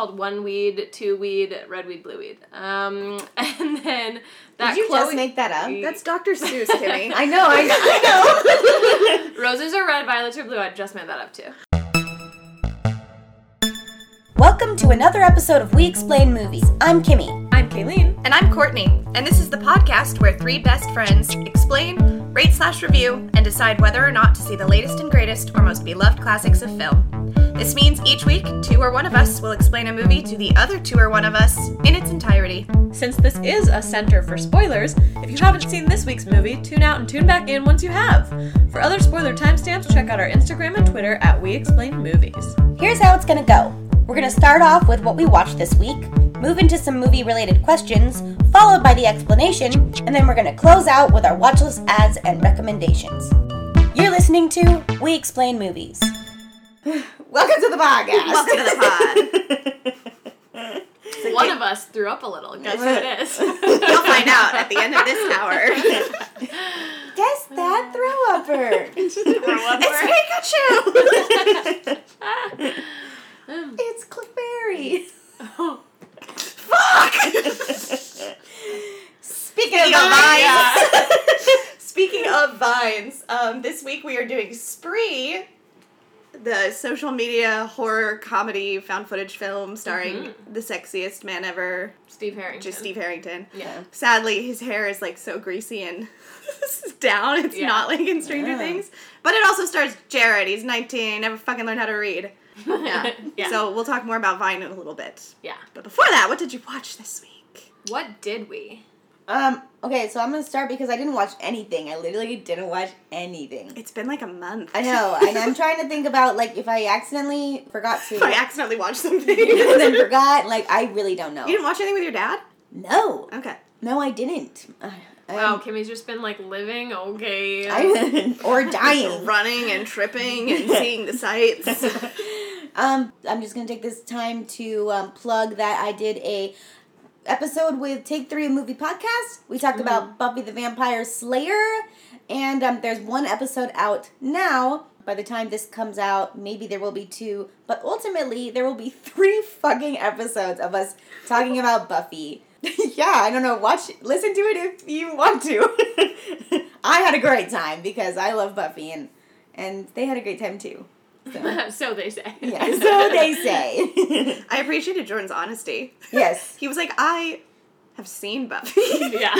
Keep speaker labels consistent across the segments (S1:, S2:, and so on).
S1: called One Weed, Two Weed, Red Weed, Blue Weed. Um, and then that
S2: Did you
S1: Chloe,
S2: just make that up?
S3: That's Dr. Seuss, Kimmy.
S2: I know, I know.
S1: Roses are red, violets are blue. I just made that up too.
S2: Welcome to another episode of We Explain Movies. I'm Kimmy.
S1: I'm Kayleen.
S3: and I'm Courtney, and this is the podcast where three best friends explain, rate slash review, and decide whether or not to see the latest and greatest or most beloved classics of film. This means each week, two or one of us will explain a movie to the other two or one of us in its entirety.
S1: Since this is a center for spoilers, if you haven't seen this week's movie, tune out and tune back in once you have. For other spoiler timestamps, check out our Instagram and Twitter at We Explain Movies.
S2: Here's how it's gonna go. We're gonna start off with what we watched this week, move into some movie related questions, followed by the explanation, and then we're gonna close out with our watch list ads and recommendations. You're listening to We Explain Movies. Welcome to the podcast.
S3: Welcome to the pod.
S1: One of us threw up a little. Guess who it is?
S3: You'll find out at the end of this hour.
S2: Guess that throw upper.
S3: it's Pikachu!
S2: it's Clefairy. Speaking of
S3: Speaking of
S2: vines,
S3: vines, speaking of vines, um, this week we are doing Spree, the social media horror comedy found footage film starring mm-hmm. the sexiest man ever,
S1: Steve Harrington.
S3: just Steve Harrington.
S1: Yeah.
S3: Sadly, his hair is like so greasy and down. It's
S1: Yeah.
S3: not like in Stranger
S2: Yeah.
S3: Things. But it also stars Jared. He's 19, never fucking learned how to read. Yeah.
S1: Yeah.
S3: So we'll talk more about Vine in a little bit.
S1: Yeah.
S3: But before that, what did you watch this week?
S1: What did we?
S2: Um, okay, so I'm gonna start because I didn't watch anything. I literally didn't watch anything.
S3: It's been like a month.
S2: I know, and I'm trying to think about like if I accidentally forgot to
S3: if I accidentally watched something.
S2: and then forgot, like I really don't know.
S3: You didn't watch anything with your dad?
S2: No,
S3: Okay.
S2: no, I didn't. Uh,
S1: Wow, Kimmy's just been like living okay.
S2: I, or dying.
S3: Running and tripping and seeing the sights.
S2: Um, I'm just gonna take this time to um, plug that I did a episode with Take Three a Movie Podcast. We talked about Buffy the Vampire Slayer, and um, there's one episode out now. By the time this comes out, maybe there will be two, but ultimately there will be three fucking episodes of us talking about Buffy. yeah, I don't know. Watch, listen to it if you want to. I had a great time because I love Buffy, and and they had a great time too. So.
S1: so they say.
S2: Yeah, so they say.
S3: I appreciated Jordan's honesty.
S2: yes.
S3: He was like, I have seen Buffy.
S1: yeah.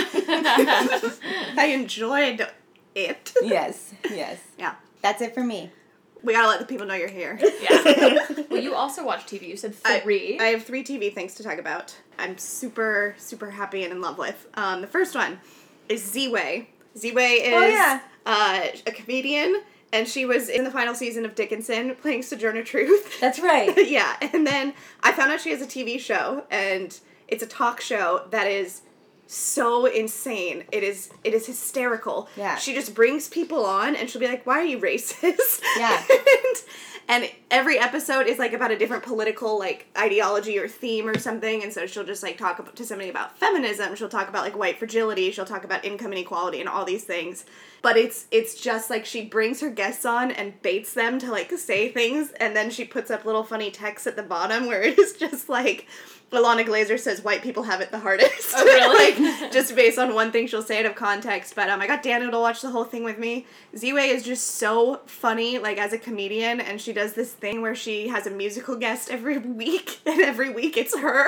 S3: I enjoyed it.
S2: Yes. Yes.
S3: Yeah.
S2: That's it for me.
S3: We gotta let the people know you're here.
S1: yeah. Well, you also watch TV. You said
S3: I-
S1: three.
S3: I, have three TV things to talk about. I'm super, super happy and in love with. Um, the first one is Ziwe. Ziwe is
S2: Oh, yeah.
S3: uh, a comedian, and she was in the final season of Dickinson playing Sojourner Truth.
S2: That's right.
S3: yeah, and then I found out she has a TV show, and it's a talk show that is so insane. It is it is hysterical.
S2: Yeah.
S3: She just brings people on and she'll be like, Why are you racist?
S2: Yeah.
S3: and, and every episode is like about a different political like ideology or theme or something. And so she'll just like talk to somebody about feminism. She'll talk about like white fragility. She'll talk about income inequality and all these things. But it's it's just like she brings her guests on and baits them to like say things, and then she puts up little funny text at the bottom where it is just like Ilana Glazer says white people have it the hardest.
S1: Oh, really?
S3: like just based on one thing she'll say out of context. But um, I got Daniel to watch the whole thing with me. Ziwe is just so funny, like as a comedian, and she does this thing where she has a musical guest every week, and every week it's her.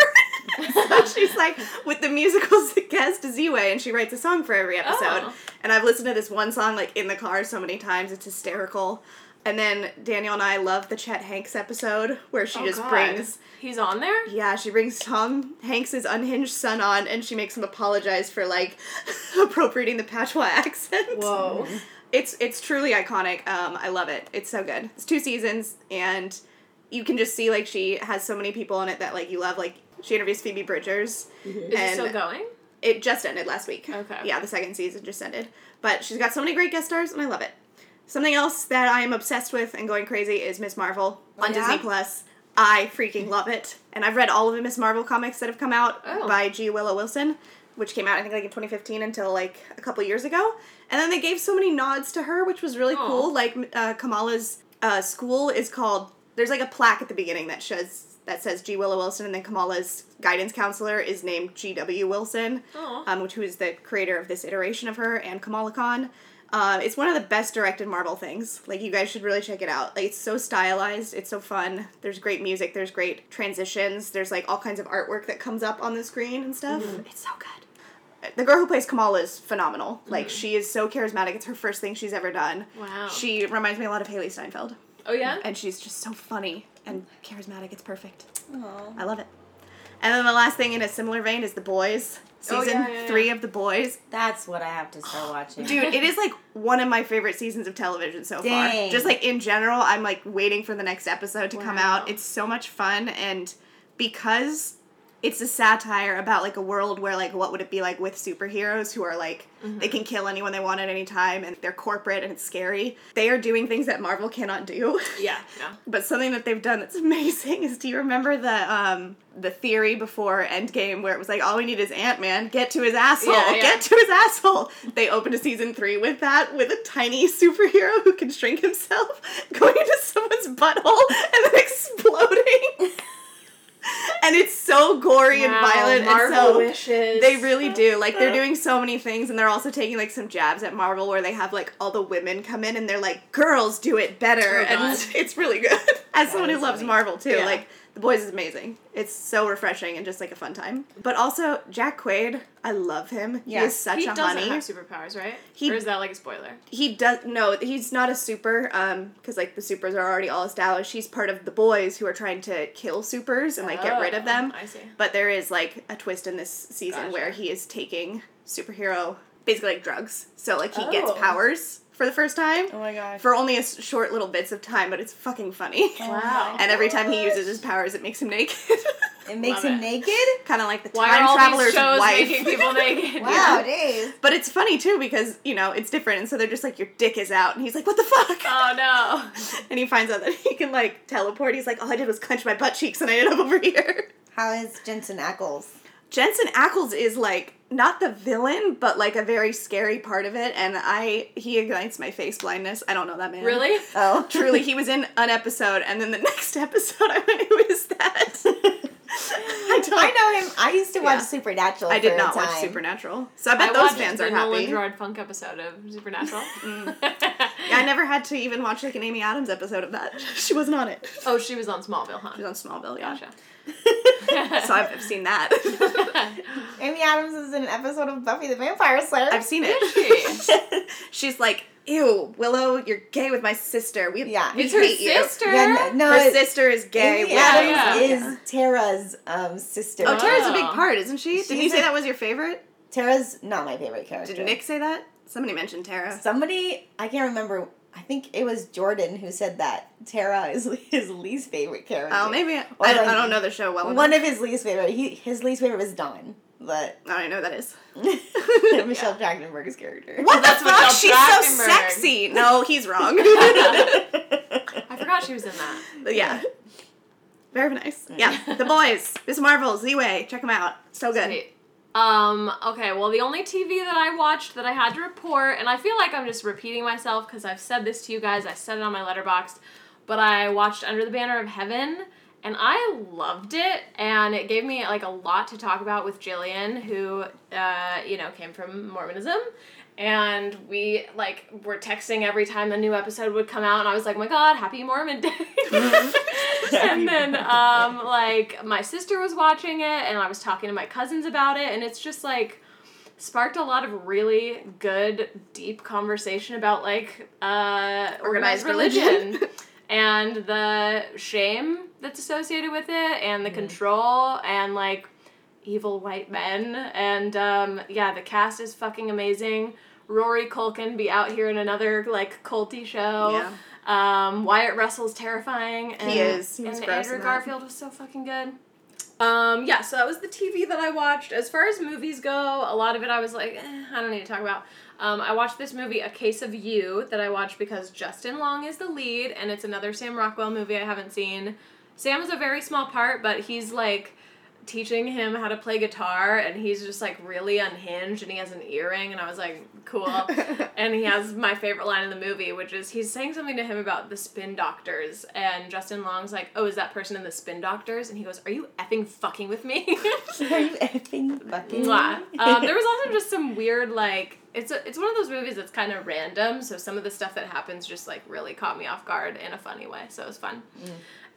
S3: so she's like with the musical guest Ziwe, and she writes a song for every episode.
S1: Oh.
S3: And I've listened to this one song like in the car so many times, it's hysterical. And then Daniel and I love the Chet Hanks episode where she
S1: Oh,
S3: just
S1: God.
S3: brings
S1: He's on there.
S3: yeah, she brings Tom Hanks's unhinged son on, and she makes him apologize for like appropriating the patois accent.
S1: Whoa.
S3: It's it's truly iconic. Um, I love it. It's so good. It's two seasons, and you can just see like she has so many people in it that like you love. Like she interviews Phoebe Bridgers,
S1: Is it still going?
S3: it just ended last week.
S1: Okay.
S3: Yeah, the second season just ended, but she's got so many great guest stars, and I love it. Something else that I am obsessed with and going crazy is Miss Marvel on
S2: Oh, yeah?
S3: Disney Plus. I freaking love it, and I've read all of the Miss Marvel comics that have come out
S1: Oh.
S3: by G. Willow Wilson, which came out I think like in 2015 until like a couple years ago. And then they gave so many nods to her, which was really
S1: Aw.
S3: cool. Like uh, Kamala's uh, school is called. There's like a plaque at the beginning that shows that says G Willow Wilson, and then Kamala's guidance counselor is named G W Wilson, um, which who is the creator of this iteration of her and Kamala Khan. Uh, it's one of the best directed Marvel things. Like you guys should really check it out. Like it's so stylized, it's so fun. There's great music, there's great transitions, there's like all kinds of artwork that comes up on the screen and stuff. It's so good. The girl who plays Kamala is phenomenal. Like mm-hmm. she is so charismatic. It's her first thing she's ever done.
S1: Wow.
S3: She reminds me a lot of Hailee Steinfeld,
S1: Oh yeah.
S3: and she's just so funny and charismatic. It's perfect.
S2: Aw.
S3: I love it. And then the last thing in a similar vein is The Boys.
S1: Oh,
S3: Season
S1: yeah, yeah, yeah.
S3: three of The Boys.
S2: That's what I have to start watching.
S3: Dude, it is like one of my favorite seasons of television so
S2: Dang.
S3: far. Just like in general, I'm like waiting for the next episode to come out. It's so much fun and because it's a satire about like a world where like what would it be like with superheroes who are like they can kill anyone they want at any time and they're corporate and it's scary. They are doing things that Marvel cannot do.
S1: Yeah. Yeah.
S3: But something that they've done that's amazing is do you remember the um the theory before Endgame where it was like all we need is Ant Man, get to his asshole,
S1: Yeah, yeah.
S3: get to his asshole. They opened a season three with that with a tiny superhero who can shrink himself, going into someone's butthole and then exploding. and it's so gory and violent
S1: Marvel
S3: and so
S1: wishes.
S3: they really do. Like they're doing so many things and they're also taking like some jabs at Marvel where they have like all the women come in and they're like, girls do it better
S1: Oh,
S3: and it's really good. As someone who loves
S2: funny.
S3: Marvel too,
S1: Yeah.
S3: like the boys is amazing. It's so refreshing and just like a fun time. But also Jack Quaid, I love him.
S2: Yeah.
S3: He is such
S1: He
S3: a
S1: doesn't
S3: honey.
S1: have superpowers, right?
S3: He-
S1: or is that like a spoiler?
S3: he does no, he's not a super, um, because like the supers are already all established. He's part of the boys who are trying to kill supers and like get rid of
S1: Oh,
S3: them.
S1: I see.
S3: But there is like a twist in this season
S1: Gotcha.
S3: where he is taking superhero, basically like drugs. So like he gets
S1: Oh.
S3: powers for the first time
S2: Oh my gosh.
S3: for only a short little bits of time, but it's fucking funny.
S1: Wow.
S3: And every time he uses his powers, it makes him naked.
S2: It makes
S1: Love
S2: him
S1: it.
S2: naked?
S3: kind of like the
S1: Why
S3: time
S1: are all
S3: traveler's
S1: these shows
S3: wife.
S1: making people naked?
S2: Wow, days.
S3: but it's funny too because you know it's different, and so they're just like your dick is out, and he's like, "What the fuck?"
S1: Oh no.
S3: and he finds out that he can like teleport. He's like, "All I did was clench my butt cheeks, and I ended up over here."
S2: How is Jensen Ackles?
S3: Jensen Ackles is like not the villain, but like a very scary part of it, and I he ignites my face blindness. I don't know that man.
S1: Really?
S2: Oh.
S3: Truly, he was in an episode, and then the next episode, I went, "Who is that?" I.
S2: I know him. I used to watch
S3: Yeah.
S2: Supernatural.
S3: I did
S2: for a
S3: not watch. Supernatural, so I bet
S1: I
S3: those fans
S1: the
S3: are
S1: Nolan
S3: happy.
S1: Gerard Funk episode of Supernatural. Mm.
S3: Yeah, I never had to even watch like an Amy Adams episode of that. She wasn't on it.
S1: Oh, she was on Smallville, huh?
S3: She was on Smallville. Yeah.
S1: Gotcha.
S3: So I've, I've seen that.
S2: Amy Adams is in an episode of Buffy the Vampire Slayer.
S3: I've seen
S1: Is
S3: it. She's like, "Ew, Willow, you're gay with my sister. We
S2: Yeah.
S3: we
S1: it's her
S3: hate you."
S1: sister.
S2: Yeah, no, no,
S3: Her
S2: it-
S3: sister is gay.
S2: Amy
S3: Yeah,
S2: Adams
S3: yeah.
S2: is Tara's um, sister.
S3: Oh, Tara's a big
S1: Oh.
S3: part, isn't she? Did
S2: She's
S3: you say
S2: a-
S3: that was your favorite?
S2: Tara's not my favorite character.
S3: Did Nick say that? Somebody mentioned Tara.
S2: Somebody, I can't remember. I think it was Jordan who said that Tara is his least favorite character.
S3: Oh, maybe I,
S2: Or
S3: I, don't know the show well enough.
S2: One of his least favorite. He his least favorite was Dawn, but
S3: I don't know who that is.
S2: Michelle Trachtenberg's character.
S3: What
S1: that's
S3: the fuck?
S1: Michelle
S3: She's so sexy. No, he's wrong.
S1: I forgot she was in that.
S3: But yeah. Very nice. Yeah. The Boys. Miss Marvel, Ziwe. Check them out. So good.
S1: Sweet. Um, okay, well, the only TV that I watched that I had to report, and I feel like I'm just repeating myself because I've said this to you guys, I said it on my Letterboxd, but I watched Under the Banner of Heaven, and I loved it, and it gave me like a lot to talk about with Jillian, who, uh, you know, came from Mormonism. And we like were texting every time the new episode would come out, and I was like, "Oh my God, Happy Mormon Day!" and then um, like my sister was watching it, and I was talking to my cousins about it, and it's just like sparked a lot of really good, deep conversation about like uh, organized,
S3: Organized
S1: religion.
S3: religion.
S1: and the shame that's associated with it, and the control, and like evil white men, and um, yeah, the cast is fucking amazing. Rory Culkin be out here in another like culty show.
S3: Yeah.
S1: Um, Wyatt Russell's terrifying. And,
S3: He is.
S1: And Andrew. Garfield was so fucking good. Um, yeah, so that was the TV that I watched. As far as movies go, a lot of it I was like, eh, I don't need to talk about. Um, I watched this movie, A Case of You, that I watched because Justin Long is the lead, and it's another Sam Rockwell movie I haven't seen. Sam is a very small part, but he's like teaching him how to play guitar and he's just like really unhinged and he has an earring and I was like cool and he has my favorite line in the movie which is he's saying something to him about the spin doctors and Justin Long's like oh is that person in the spin doctors and he goes are you effing fucking with me
S2: Are you effing fucking?
S1: Um, there was also just some weird like it's a, it's one of those movies that's kind of random so some of the stuff that happens just like really caught me off guard in a funny way so it was fun.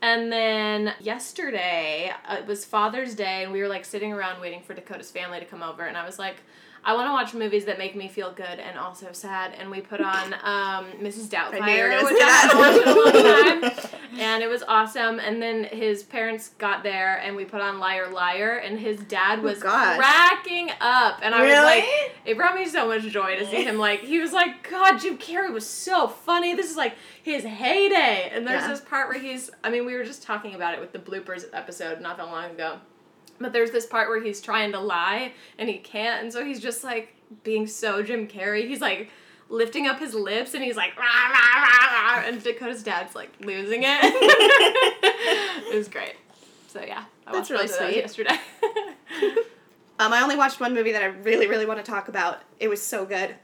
S1: And then yesterday uh, it was Father's Day, and we were like sitting around waiting for Dakota's family to come over, and I was like, I want to watch movies that make me feel good and also sad, and we put on um, Mrs.
S3: I knew you were
S1: Doubtfire, which I hadn't watched in a long time, and it was awesome. And then his parents got there, and we put on Liar Liar, and his dad was
S3: gosh.
S1: cracking up, and I was like, it brought me so much joy to see him like he was like god jim carrey was so funny this is like his heyday and there's
S3: Yeah.
S1: this part where he's i mean we were just talking about it with the bloopers episode not that long ago but there's this part where he's trying to lie and he can't and so he's just like being so jim carrey he's like lifting up his lips and he's like rah, rah, rah, rah, and dakota's dad's like losing it it was great so yeah I
S3: That's
S1: watched
S3: really sweet.
S1: yesterday
S3: Um, I only watched one movie that I really, really want to talk about. It was so good.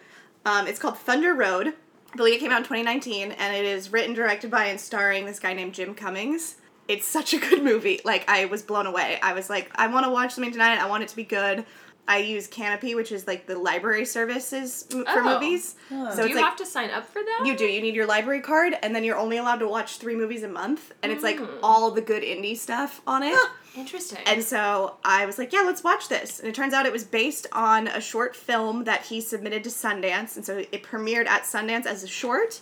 S3: Um, it's called Thunder Road. I believe it came out in 2019, and it is written, directed by, and starring this guy named Jim Cummings. It's such a good movie. Like, I was blown away. I was like, I want to watch something tonight. I want it to be good. I use Kanopy, which is like the library services m- for
S1: Oh.
S3: movies.
S2: Huh.
S3: So
S1: do
S3: it's
S1: you
S3: like
S1: have to sign up for that
S3: you do. You need your library card, and then you're only allowed to watch three movies a month, and it's like
S1: Mm.
S3: all the good indie stuff on it.
S1: interesting
S3: And so I was like, yeah, let's watch this. And it turns out it was based on a short film that he submitted to Sundance. And so it premiered at Sundance as a short.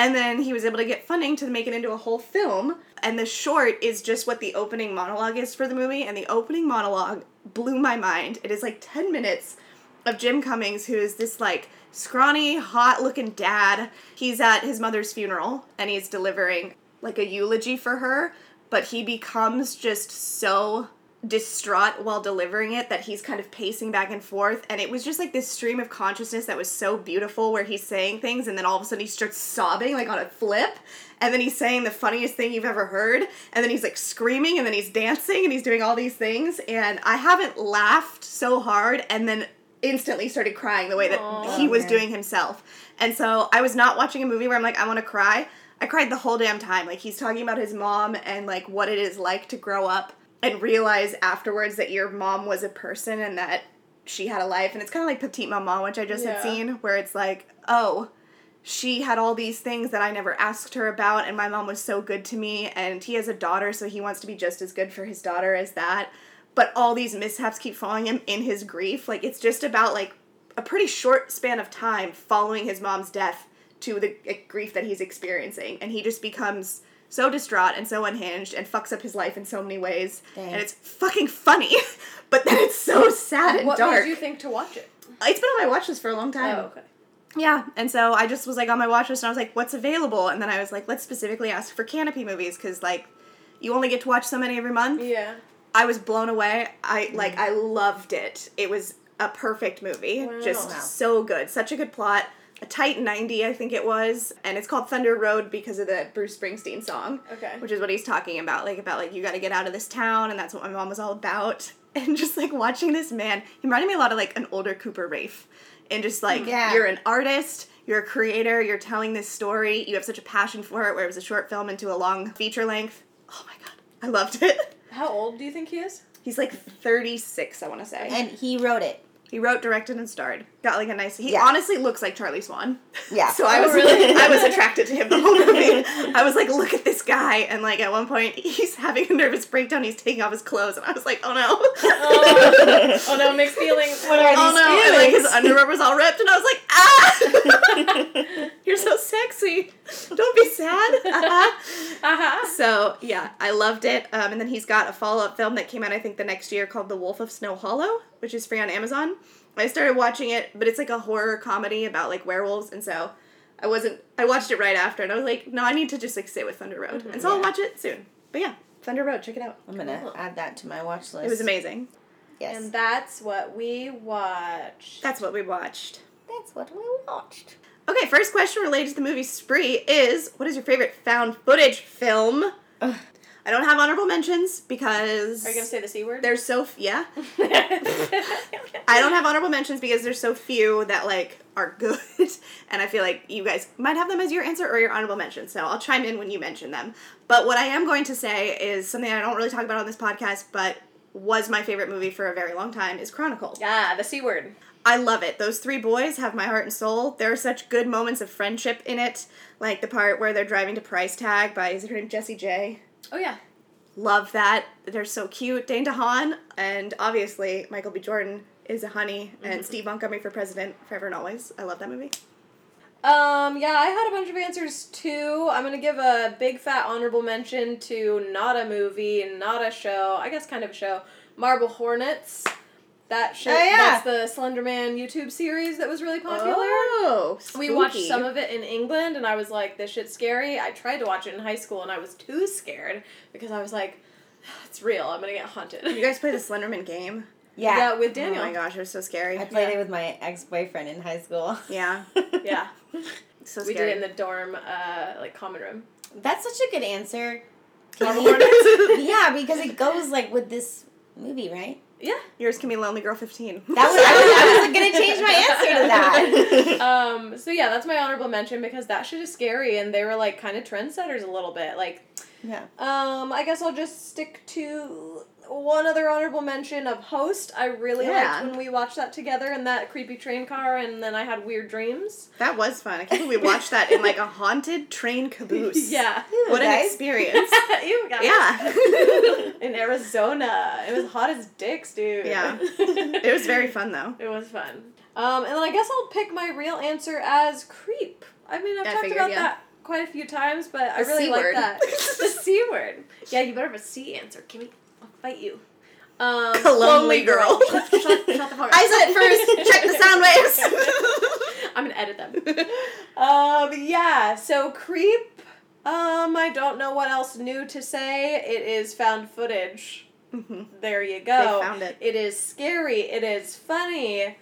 S3: And then he was able to get funding to make it into a whole film. And the short is just what the opening monologue is for the movie. And the opening monologue blew my mind. It is like 10 minutes of Jim Cummings, who is this like scrawny, hot looking dad. He's at his mother's funeral and he's delivering like a eulogy for her, but he becomes just so distraught while delivering it that he's kind of pacing back and forth and it was just like this stream of consciousness that was so beautiful where he's saying things and then all of a sudden he starts sobbing like on a flip and then he's saying the funniest thing you've ever heard and then he's like screaming and then he's dancing and he's doing all these things and I haven't laughed so hard and then instantly started crying the way that
S1: Aw.
S3: he was
S2: Okay.
S3: doing himself. And so I was not watching a movie where I'm like, I want to cry. I cried the whole damn time. Like he's talking about his mom and like what it is like to grow up and realize afterwards that your mom was a person and that she had a life. And it's kind of like Petite Maman, which I just had seen, where it's like, oh, she had all these things that I never asked her about, and my mom was so good to me. And he has a daughter, so he wants to be just as good for his daughter as that. But all these mishaps keep following him in his grief. Like, it's just about like a pretty short span of time following his mom's death to the uh, grief that he's experiencing. And he just becomes so distraught and so unhinged and fucks up his life in so many ways.
S2: Dang.
S3: And it's fucking funny, but then it's so sad and
S1: what
S3: dark.
S1: made you think to watch it?
S3: It's been on my watch list for a long time.
S1: Oh, okay.
S3: Yeah, and so I just was like on my watch list and I was like, what's available? And then I was like, let's specifically ask for Kanopy movies because like you only get to watch so many every month.
S1: Yeah.
S3: I was blown away. I like I loved it. It was a perfect movie.
S1: Wow.
S3: Just
S2: Wow.
S3: so good. Such a good plot. A tight 90, I think it was. And it's called Thunder Road because of the Bruce Springsteen song.
S1: Okay.
S3: Which is what he's talking about. Like about like you gotta get out of this town and that's what my mom was all about. And just like watching this man, he reminded me a lot of like an older Cooper Raiff. And just like
S2: Yeah.
S3: you're an artist, you're a creator, you're telling this story, you have such a passion for it, where it was a short film into a long feature length. Oh my god. I loved it.
S1: How old do you think he is?
S3: He's like 36, I want to say.
S2: And he wrote it.
S3: He wrote, directed, and starred. Got like a nice. He
S2: Yeah.
S3: honestly looks like Charlie Swan.
S2: Yeah.
S3: So I
S1: Oh,
S3: was
S1: really?
S3: I was attracted to him the whole movie. I was like, look at this guy, and like at one point he's having a nervous breakdown. He's taking off his clothes, and I was like, oh no.
S1: Oh, oh no, mixed feelings. What are
S3: Oh no! And like his underwear was all ripped, and I was like, ah! You're so sexy. Don't be sad.
S1: Uh-huh.
S3: So yeah, I loved it. Um, and then he's got a follow up film that came out I think the next year called The Wolf of Snow Hollow, which is free on Amazon. I started watching it, but it's like a horror comedy about like werewolves, and so I wasn't. I watched it right after, and I was like, no, I need to just like sit with Thunder Road, and so I'll watch it soon. But yeah, Thunder Road, check it out.
S2: I'm gonna
S1: Cool.
S2: add that to my watch list.
S3: It was amazing.
S2: Yes.
S1: And that's what we watched.
S3: That's what we watched.
S2: That's what we watched.
S3: Okay, first question related to the movie Spree is what is your favorite found footage film?
S2: Ugh.
S3: I don't have honorable mentions because
S1: Are you gonna say the c word?
S3: there's so f- yeah. I don't have honorable mentions because there's so few that like are good, and I feel like you guys might have them as your answer or your honorable mention. So I'll chime in when you mention them. But what I am going to say is something I don't really talk about on this podcast, but was my favorite movie for a very long time is Chronicle.
S1: Yeah, the c word.
S3: I love it. Those three boys have my heart and soul. There are such good moments of friendship in it, like the part where they're driving to Price Tag by is her name Jessie J.
S1: Oh yeah.
S3: Love that. They're so cute. Dane DeHaan and obviously Michael B. Jordan is a honey, and Steve Montgomery for president forever and always. I love that movie.
S1: Um, yeah, I had a bunch of answers too. I'm gonna give a big fat honorable mention to not a movie, not a show, I guess kind of a show. Marble Hornets. That shit.
S2: Oh, yeah.
S1: That's the Slenderman YouTube series that was really popular.
S3: Oh,
S1: We watched some of it in England, and I was like, "This shit's scary." I tried to watch it in high school, and I was too scared because I was like, "It's real. I'm gonna get haunted."
S3: You guys play the Slenderman game?
S2: Yeah.
S1: Yeah, with Daniel.
S3: Oh my gosh, it was so scary.
S2: I played
S1: Yeah.
S2: it with my ex boyfriend in high school.
S3: Yeah,
S1: Yeah,
S3: so
S1: we did it in the dorm, uh, like common room.
S2: That's such a good answer. Yeah, because it goes like with this movie, right?
S1: Yeah.
S3: Yours can be Lonely Girl 15.
S2: That was I was, I was gonna change my answer to that.
S1: um, so yeah, that's my honorable mention because that shit is scary, and they were like kind of trendsetters a little bit. Like,
S2: yeah.
S1: um, I guess I'll just stick to one other honorable mention of Host. I really
S3: Yeah.
S1: liked when we watched that together in that creepy train car, and then I had weird dreams.
S3: That was fun. I can't believe we watched that in like a haunted train caboose.
S1: yeah.
S3: What an experience.
S1: you guys.
S3: Yeah.
S1: in Arizona, it was hot as dicks, dude.
S3: Yeah. It was very fun though.
S1: It was fun. Um, and then I guess I'll pick my real answer as creep. I mean, I've
S3: I
S1: talked
S3: figured,
S1: about
S3: yeah.
S1: that quite a few times, but I really like that. the C word. Yeah, you better have a C answer, Kimmy. Fight you. Um,
S3: Lonely girl.
S1: shut, shut, shut the fuck up.
S3: I said it first. Check the sound waves.
S1: I'm gonna edit them. Um, yeah, so creep. Um, I don't know what else new to say. It is found footage.
S3: Mhm.
S1: There you go.
S3: They found it.
S1: It is scary. It is funny.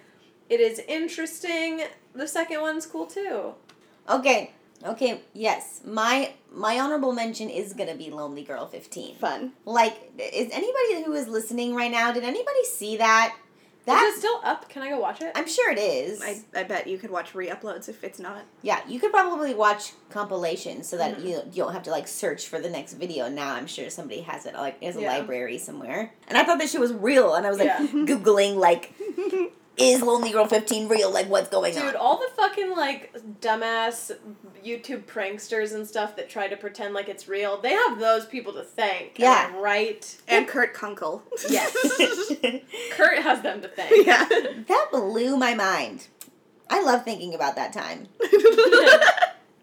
S1: It is interesting. The second one's cool too.
S2: Okay. Okay, yes. My my honorable mention is gonna be Lonely Girl 15.
S3: Fun.
S2: Like, is anybody who is listening right now, did anybody see that?
S1: Is
S2: That
S1: it still up? Can I go watch it?
S2: I'm sure it is.
S3: I, I bet you could watch re-uploads if it's not.
S2: yeah, you could probably watch compilations so that
S1: Mhm.
S2: you you don't have to like search for the next video. Now I'm sure somebody has it like as a
S1: Yeah.
S2: library somewhere. And I thought that shit was real, and I was like
S1: Yeah.
S2: googling like, is Lonely Girl 15 real? Like, what's going
S1: Dude,
S2: on?
S1: Dude, all the fucking like dumbass YouTube pranksters and stuff that try to pretend like it's real, they have those people to thank. am
S2: Yeah.
S1: I right?
S3: And Kurt Kunkel.
S1: Yes. Kurt has them to thank.
S3: yeah.
S2: that blew my mind. I love thinking about that time.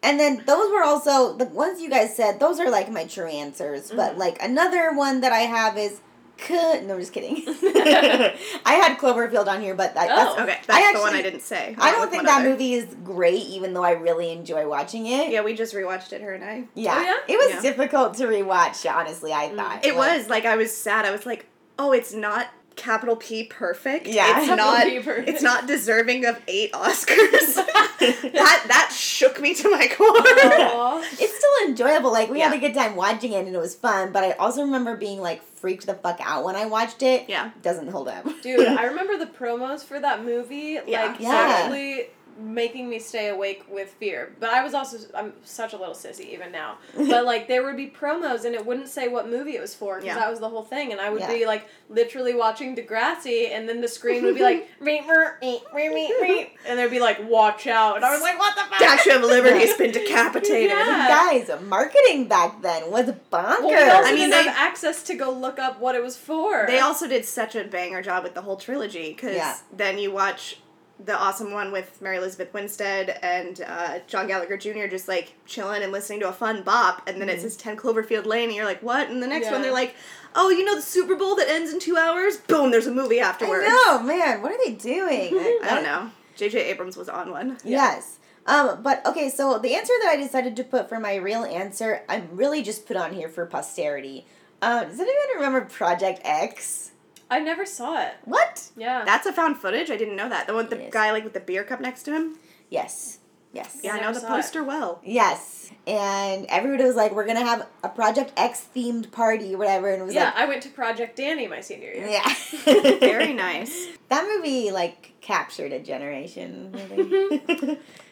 S2: And then those were also the ones you guys said. Those are like my true answers. But
S1: Mhm.
S2: like another one that I have is, c- no, I'm just kidding. I had Cloverfield on here, but that, that's.
S1: Oh.
S3: Okay, that's
S2: I
S3: the one I didn't say.
S2: I don't think that
S3: other.
S2: movie is great, even though I really enjoy watching it.
S3: Yeah, we just rewatched it, her and I.
S2: Yeah.
S1: Oh, yeah?
S2: It was
S3: Yeah.
S2: difficult to rewatch, honestly, I
S1: Mm.
S2: thought.
S3: It
S2: Like,
S3: was like I was sad. I was like, oh, it's not capital P perfect.
S2: Yeah.
S3: it's
S1: Capital
S3: not.
S1: P perfect.
S3: It's not deserving of eight Oscars. that that shook me to my core.
S1: Aw.
S2: It's still enjoyable. Like, we had a good time watching it and it was fun, but I also remember being like freaked the fuck out when I watched it.
S3: yeah.
S2: Doesn't hold up.
S1: Dude, I remember the promos for that movie,
S3: Yeah.
S1: like
S2: Yeah.
S1: actually making me stay awake with fear. But I was also I'm such a little sissy even now. But like there would be promos and it wouldn't say what movie it was for because
S3: Yeah.
S1: that was the whole thing. And I would
S2: Yeah.
S1: be like literally watching Degrassi and then the screen would be like and there'd be like watch out and I was like what the fuck?
S3: Statue of Liberty has been decapitated.
S1: Yeah.
S2: Guys, marketing back then was bonkers.
S1: Well, we
S3: I mean, they-
S1: have access to go look up what it was for.
S3: They also did such a banger job with the whole trilogy because
S2: Yeah.
S3: then you watch the awesome one with Mary Elizabeth Winstead and uh, John Gallagher Jr. just like chilling and listening to a fun bop, and then it
S2: Mhm.
S3: says 10 Cloverfield Lane, and you're like, what? And the next
S1: Yeah.
S3: one, they're like, oh, you know the Super Bowl that ends in two hours? Boom, there's a movie afterwards.
S2: I know, man. What are they doing?
S3: I don't know. J.J. Abrams was on one.
S2: Yes. Um, but okay, so the answer that I decided to put for my real answer, I'm really just put on here for posterity. Um, does anyone remember Project X?
S1: I never saw it.
S2: What?
S1: Yeah.
S3: That's a found footage. I didn't know that. The one with the
S2: Yes.
S3: guy like with the beer cup next to him.
S2: Yes. Yes.
S3: Yeah, I
S1: Never
S3: know the
S1: saw it.
S3: poster well.
S2: Yes. And everybody was like, we're gonna have a Project X themed party or whatever, and it was
S1: Yeah,
S2: like,
S1: I went to Project Danny my senior year.
S2: yeah.
S3: Very nice.
S2: That movie like captured a generation. Really. Mm-hmm.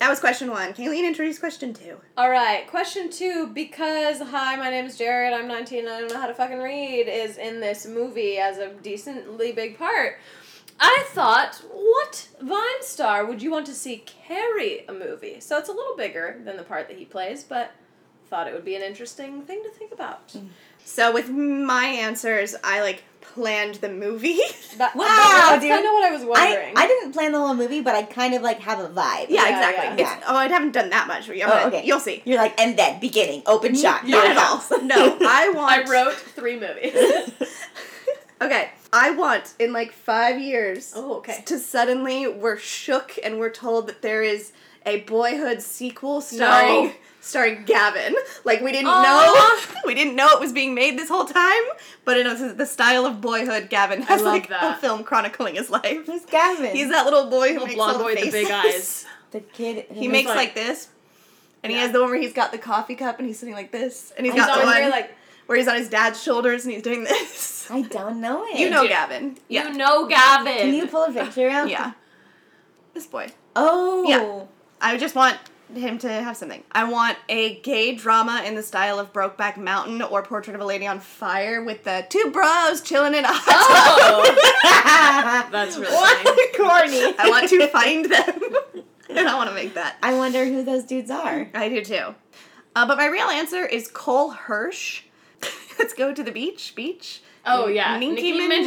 S3: That was question one. Kayleen introduced question two.
S1: All right, question two. Because hi, my name is Jared. I'm 19. I don't know how to fucking read. Is in this movie as a decently big part. I thought, what Vine star would you want to see carry a movie? So it's a little bigger than the part that he plays, but thought it would be an interesting thing to think about. Mm.
S3: So with my answers, I like planned the movie.
S1: That,
S2: Wow,
S1: that's
S2: dude.
S1: kind of what I was wondering.
S2: I didn't plan the whole movie, but I kind of like have a vibe.
S3: yeah,
S1: Yeah,
S3: exactly.
S2: yeah.
S3: It's, oh, I haven't done that much. I'm
S2: Oh,
S3: gonna-
S2: okay.
S3: You'll see.
S2: You're like, and then beginning, open shot.
S3: Not at all. No, I want.
S1: I wrote three movies.
S3: Okay, I want in like five years.
S1: Oh, okay.
S3: To suddenly we're shook and we're told that there is a Boyhood sequel starring
S1: No.
S3: Starring Gavin. Like we didn't
S1: Aw.
S3: know we didn't know it was being made this whole time, but in the style of Boyhood, Gavin has like
S1: that.
S3: a film chronicling his life.
S2: Who's Gavin?
S3: He's that little boy who
S1: Little
S3: makes
S1: blonde
S3: little
S1: boy with the big eyes.
S2: the kid.
S3: He makes
S1: like-
S3: like, this, and he has the one where he's got the coffee cup and he's sitting like this, and he's
S1: He's
S3: got the one
S1: very like,
S3: where he's on his dad's shoulders and he's doing this.
S2: I don't know it.
S3: You know
S1: do.
S3: Gavin. Yeah.
S1: you know Gavin.
S2: Can you pull a picture out?
S3: Yeah. This boy.
S2: Oh.
S3: Yeah. I just want him to have something. I want a gay drama in the style of Brokeback Mountain or Portrait of a Lady on Fire with the two bros chilling in a hot
S1: Oh, that's really
S2: What?
S1: funny.
S2: corny.
S3: I want to find them. and I want to make that.
S2: I wonder who those dudes are.
S3: I do too. Uh, but my real answer is Cole Hirsch. Let's go to the beach. Beach.
S1: Oh yeah,
S3: Nicki
S1: Nicki
S3: Minaj.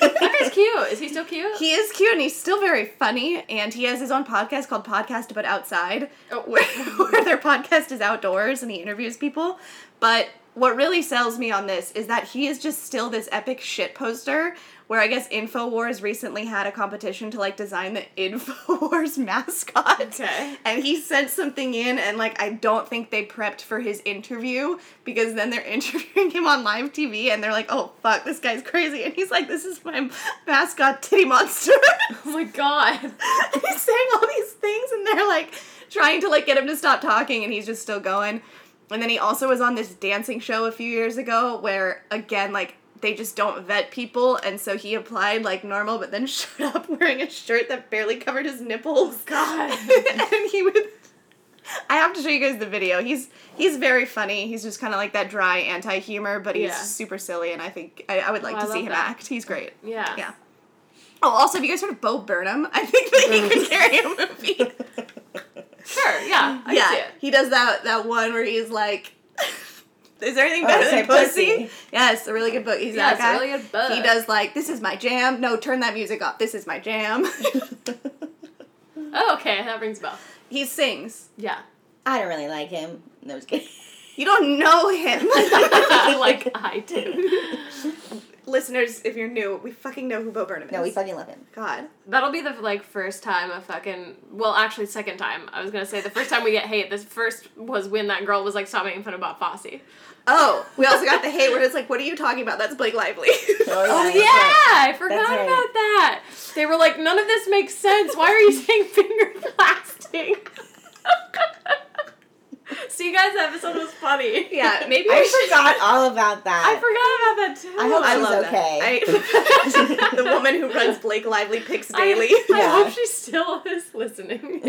S1: that guy's cute. Is he still cute?
S3: He is cute and he's still very funny, and he has his own podcast called Podcast But Outside,
S1: Oh.
S3: where, where their podcast is outdoors and he interviews people. But what really sells me on this is that he is just still this epic shit poster. Where I guess InfoWars recently had a competition to like design the InfoWars mascot.
S1: Okay.
S3: And he sent something in, and like I don't think they prepped for his interview because then they're interviewing him on live TV, and they're like, "Oh fuck, this guy's crazy," and he's like, "This is my mascot, Titty Monster."
S1: Oh my god.
S3: And he's saying all these things, and they're like trying to like get him to stop talking, and he's just still going. And then he also was on this dancing show a few years ago where again like they just don't vet people, and so he applied like normal, but then showed up wearing a shirt that barely covered his nipples.
S1: Oh, God.
S3: and he would. I have to show you guys the video. He's he's very funny. He's just kind of like that dry anti humor, but he's
S1: Yeah.
S3: super silly, and I think I, I would like
S1: Oh, I
S3: to see him
S1: that.
S3: act. He's great.
S1: Yeah.
S3: Yeah. Oh, also, have you guys heard of Bo Burnham? I think that he could carry a movie.
S1: Sure. Yeah. I
S3: yeah, he does that that one where he's like, "Is there anything
S2: Oh,
S3: better
S2: say
S3: than pussy?"
S2: pussy.
S3: Yes, a really good book. He's
S1: Yeah,
S3: that
S1: it's a
S3: guy.
S1: really good book.
S3: He does like, "This is my jam." No, turn that music off. This is my jam.
S1: Oh, okay. That rings a bell.
S3: he sings.
S1: Yeah.
S2: I don't really like him. No, just kidding.
S3: You don't know him.
S1: like I do.
S3: Listeners, if you're new, we fucking know who Bo Burnham is.
S2: No, we fucking love him.
S3: God.
S1: That'll be the like first time a fucking well, actually second time. I was gonna say the first time we get hate. This first was when that girl was like stop making fun about Fosse.
S3: Oh, we also got the hate where it's like, what are you talking about? That's Blake Lively.
S1: Oh
S2: that's
S1: yeah,
S2: right.
S1: I forgot
S2: right.
S1: about that. They were like, none of this makes sense. Why are you saying finger blasting? See, you guys' episode was funny.
S3: yeah, maybe we
S2: I
S3: should.
S2: forgot all about that.
S1: I forgot about that too.
S2: I hope
S3: I
S2: she's
S3: love
S2: okay.
S3: I, the woman who runs Blake Lively picks
S1: I-
S3: daily.
S1: I,
S2: Yeah.
S1: hope she still is listening.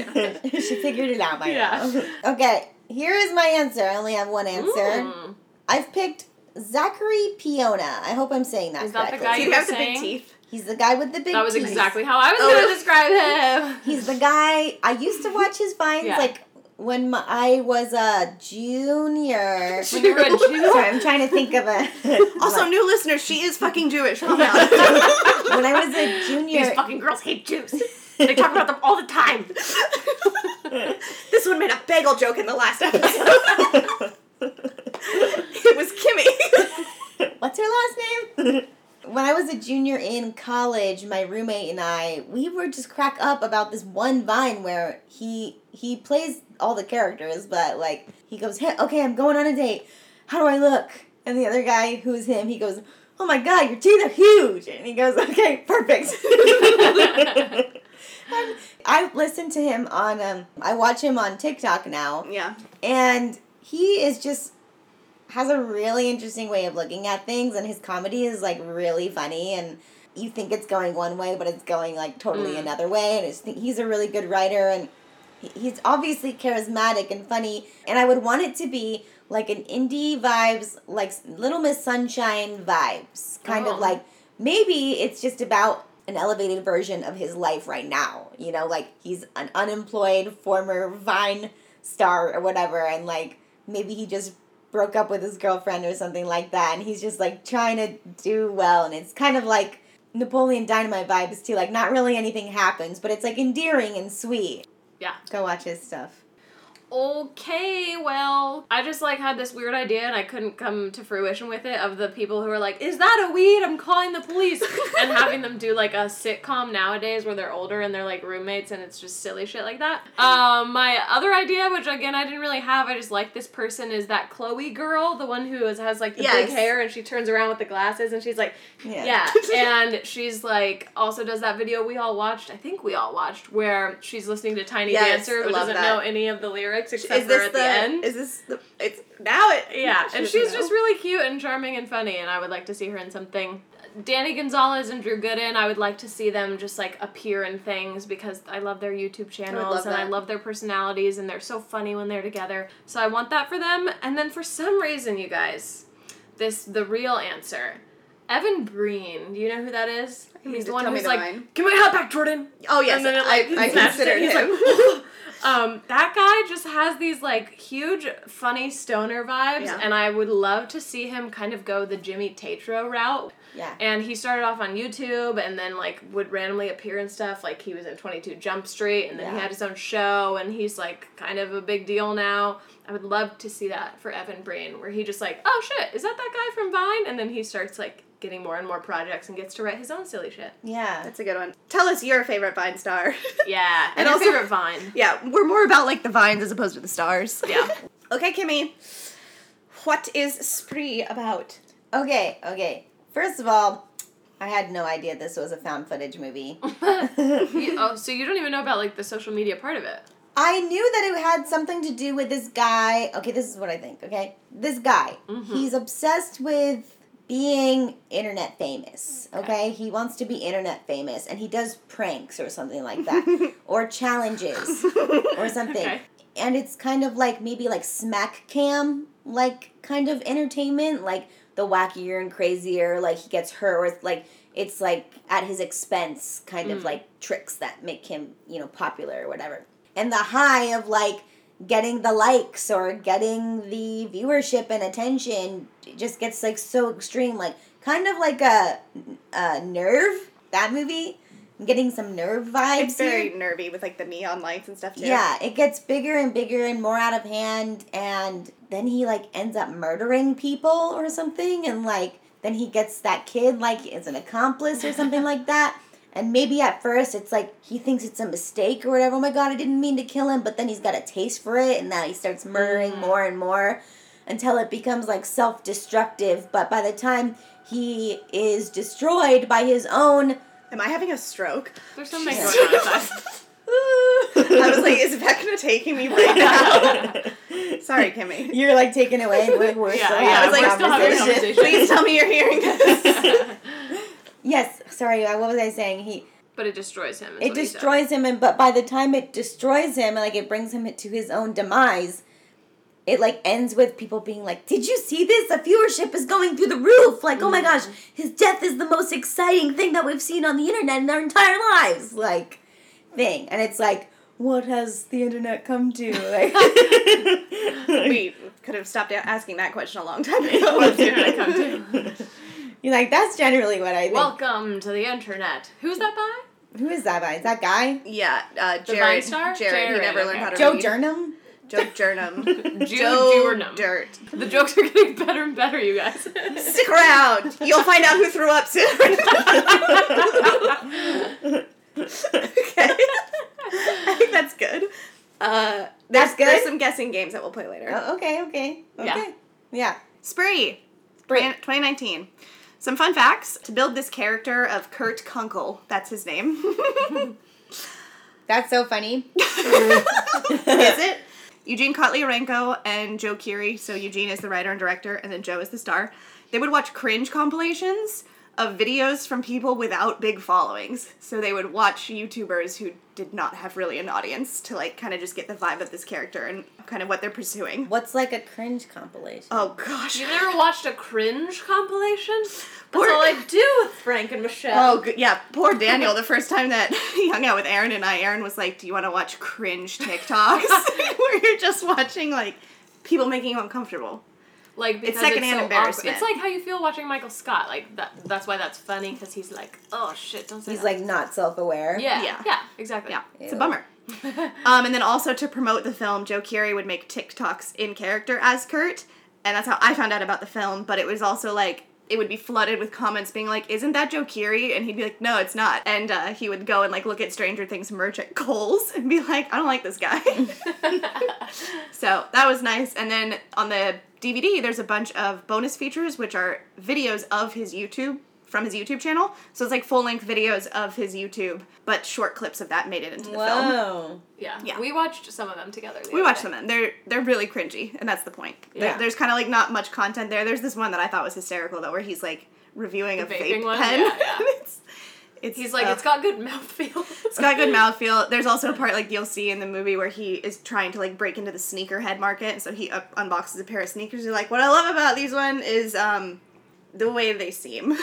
S2: she figured it out by
S1: Yeah.
S2: now. Okay, here is my answer. I only have one answer.
S1: Mm.
S2: I've picked Zachary Piona. I hope I'm saying that
S1: Is that the
S2: correctly.
S1: guy
S3: Do
S1: you
S3: you
S1: were
S3: the big
S1: saying?
S3: teeth?
S2: He's the guy with the big teeth.
S1: That was
S2: teeth.
S1: exactly how I was
S3: Oh,
S1: gonna describe him.
S2: He's the guy. I used to watch his vines
S1: Yeah.
S2: like when my, I was a junior.
S1: When you were a Jew.
S2: Sorry, I'm trying to think of a.
S3: Also, new listeners, she is fucking Jewish. Calm down.
S2: when I was a junior,
S1: These fucking girls hate Jews. They talk about them all the time.
S3: this one made a bagel joke in the last episode. it was Kimmy.
S2: what's her last name? when I was a junior in college, my roommate and I, we were just crack up about this one vine where he he plays all the characters, but like he goes, hey, "Okay, I'm going on a date. How do I look?" And the other guy, who's him, he goes, "Oh my god, your teeth are huge!" And he goes, "Okay, perfect." I listen to him on um I watch him on TikTok now
S3: Yeah.
S2: and he is just has a really interesting way of looking at things and his comedy is like really funny and you think it's going one way but it's going like totally
S1: Mm.
S2: another way and I just think he's a really good writer and he's obviously charismatic and funny and I would want it to be like an indie vibes like Little Miss Sunshine vibes kind
S1: Oh.
S2: of like maybe it's just about an elevated version of his life right now you know like he's an unemployed former Vine star or whatever and like maybe he just broke up with his girlfriend or something like that and he's just like trying to do well and it's kind of like Napoleon Dynamite vibes too like not really anything happens but it's like endearing and sweet
S1: Yeah.
S2: go watch his stuff
S1: Okay, well, I just like had this weird idea and I couldn't come to fruition with it of the people who are like, "Is that a weed? I'm calling the police," and having them do like a sitcom nowadays where they're older and they're like roommates and it's just silly shit like that. Um, my other idea, which again I didn't really have, I just like this person is that Chloe girl, the one who is, has like the
S3: Yes.
S1: big hair and she turns around with the glasses and she's like,
S2: yeah
S1: yeah, and she's like also does that video we all watched. I think we all watched where she's listening to Tiny
S3: Yes,
S1: Dancer but doesn't
S3: that.
S1: know any of the lyrics except
S3: Is
S1: for
S3: this
S1: at
S3: the,
S1: the, end.
S3: Is this the? It's now it.
S1: yeah, and she's
S3: know.
S1: just really cute and charming and funny, and I would like to see her in something. Danny Gonzalez and Drew Gooden, I would like to see them just like appear in things because I love their YouTube channels
S3: love
S1: and I love their personalities and they're so funny when they're together. So I want that for them. And then for some reason, you guys, this the real answer. Evan Breen, do you know who that is? He's the one who's like,
S3: line.
S1: "Give my hat back, Jordan."
S3: Oh yes,
S1: And then it, like,
S3: I, I
S1: it.
S3: considered
S1: He's
S3: him.
S1: like, um, that guy just has these like huge, funny stoner vibes,
S3: Yeah.
S1: and I would love to see him kind of go the Jimmy Tatro route.
S2: yeah
S1: And he started off on YouTube, and then like would randomly appear in stuff. Like he was in Twenty Two Jump Street, and then he had his own show, and he's like kind of a big deal now. I would love to see that for Evan Breen, where he just like, oh shit, is that that guy from Vine? And then he starts like getting more and more projects and gets to write his own silly shit.
S2: yeah
S3: That's a good one. Tell us your favorite Vine star.
S1: Yeah, and,
S3: And also-
S1: favorite Vine.
S3: yeah, we're more about like the vines as opposed to the stars.
S1: Yeah.
S3: Okay, Kimmy. What is Spree about?
S2: okay okay first of all I had no idea this was a found footage movie
S1: You- oh, so you don't even know about like the social media part of it?
S2: I knew that it had something to do with this guy. Okay, this is what I think, okay? This guy,
S1: Mhm.
S2: he's obsessed with being internet famous, okay? He wants to be internet famous and he does pranks or something like that or challenges or something.
S1: Okay.
S2: And it's kind of like maybe like smack cam like kind of entertainment, like the wackier and crazier, like he gets hurt or it's like it's like at his expense kind of
S1: Mm.
S2: like tricks that make him, you know, popular or whatever. And the high of like getting the likes or getting the viewership and attention just gets like so extreme like kind of like a, a nerve that movie I'm getting some nerve vibes
S3: It's very
S2: here.
S3: nervy with like the neon lights and stuff too.
S2: Yeah, it gets bigger and bigger and more out of hand, and then he like ends up murdering people or something, and like then he gets that kid like as an accomplice or something like that. And maybe at first it's like he thinks it's a mistake or whatever. Oh my god, I didn't mean to kill him, but then he's got a taste for it, and now he starts murdering
S1: Mm.
S2: more and more until it becomes like self destructive. But by the time he is destroyed by his own
S3: Am I having a stroke?
S1: There's something
S2: Yeah.
S1: going on inside.
S3: I was like, is Vecna taking me right now? Sorry, Kimmy.
S2: You're like taken away and we're, we're
S1: Yeah,
S2: still
S1: yeah,
S2: having
S3: we're
S2: a
S3: still
S2: conversation.
S1: conversation.
S3: Please tell me you're hearing this.
S2: Yes, sorry, uh, what was I saying? He
S1: but it destroys him.
S2: it
S1: what he said.
S2: destroys him and but by the time it destroys him like it brings him to his own demise, it like ends with people being like, "Did you see this? The viewership is going through the roof. Like, oh my gosh, his death is the most exciting thing that we've seen on the internet in our entire lives." Like thing. And it's like, what has the internet come to? Like
S3: we could have stopped asking that question a long time ago.
S1: What's the internet come to?
S2: You're like, that's generally what I think.
S1: Welcome to the internet. Who's that by?
S2: Who is that by? Is that guy?
S3: Yeah, uh,
S1: The
S3: Jared.
S1: Vine star?
S3: Jared, he
S1: Jared,
S3: never
S1: okay.
S3: learned how to
S2: Joe
S3: read.
S2: Jurnam?
S3: Joe Jurnam.
S1: Joe
S3: Joe Dirt.
S1: The jokes are getting better and better, you guys.
S3: Stick around. You'll find out who threw up soon. okay. I think that's good. Uh, there's,
S2: That's good?
S3: There's some guessing games that we'll play later.
S2: Oh, okay, okay. Okay.
S1: Yeah.
S2: Yeah.
S3: Spree.
S2: Spree.
S3: 2019. Some fun facts to build this character of Kurt Kunkel. That's his name.
S2: That's so funny.
S3: Is it? Eugene Kotlyarenko and Joe Keery, so Eugene is the writer and director, and then Joe is the star. They would watch cringe compilations of videos from people without big followings. So they would watch YouTubers who did not have really an audience to like kind of just get the vibe of this character and kind of what they're pursuing.
S2: What's like a cringe compilation?
S3: Oh gosh.
S1: You've never watched a cringe compilation? That's
S3: Poor-
S1: all I do with Frank and Michelle.
S3: Oh g- yeah, poor Daniel. The first time that he hung out with Aaron and I, Aaron was like, "Do you want to watch cringe TikToks where you're just watching like people making you uncomfortable?"
S1: Like because
S3: secondhand
S1: so
S3: embarrassment.
S1: awkward. It's like how you feel watching Michael Scott. Like that. That's why that's funny because he's like, oh shit, don't say
S2: He's
S1: that."
S2: like not self-aware.
S1: yeah,
S3: Yeah.
S1: yeah, exactly.
S3: Yeah, it's a bummer. um, and then also to promote the film, Joe Keery would make TikToks in character as Kurt, and that's how I found out about the film. But it was also like it would be flooded with comments being like, "Isn't that Joe Keery?" And he'd be like, "No, it's not." And uh, he would go and like look at Stranger Things merch at Kohl's and be like, "I don't like this guy." so that was nice. And then on the DVD, there's a bunch of bonus features, which are videos of his YouTube from his YouTube channel. So it's like full length videos of his YouTube, but short clips of that made it into the film.
S2: Whoa.
S1: Yeah.
S3: Yeah.
S1: We watched some of them together. the
S3: We
S1: other
S3: watched
S1: day.
S3: them. and They're they're really cringy, and that's the point. There-
S1: Yeah.
S3: there's kind of like not much content there. There's this one that I thought was hysterical though, where he's like reviewing
S1: The
S3: a
S1: vaping
S3: vape
S1: one?
S3: pen.
S1: Yeah, yeah.
S3: it's, it's
S1: He's like,
S3: uh,
S1: it's got good mouthfeel.
S3: it's got good mouthfeel. There's also a part like you'll see in the movie where he is trying to like break into the sneakerhead market, and so he up- unboxes a pair of sneakers. He's like, what I love about these one is um the way they seem.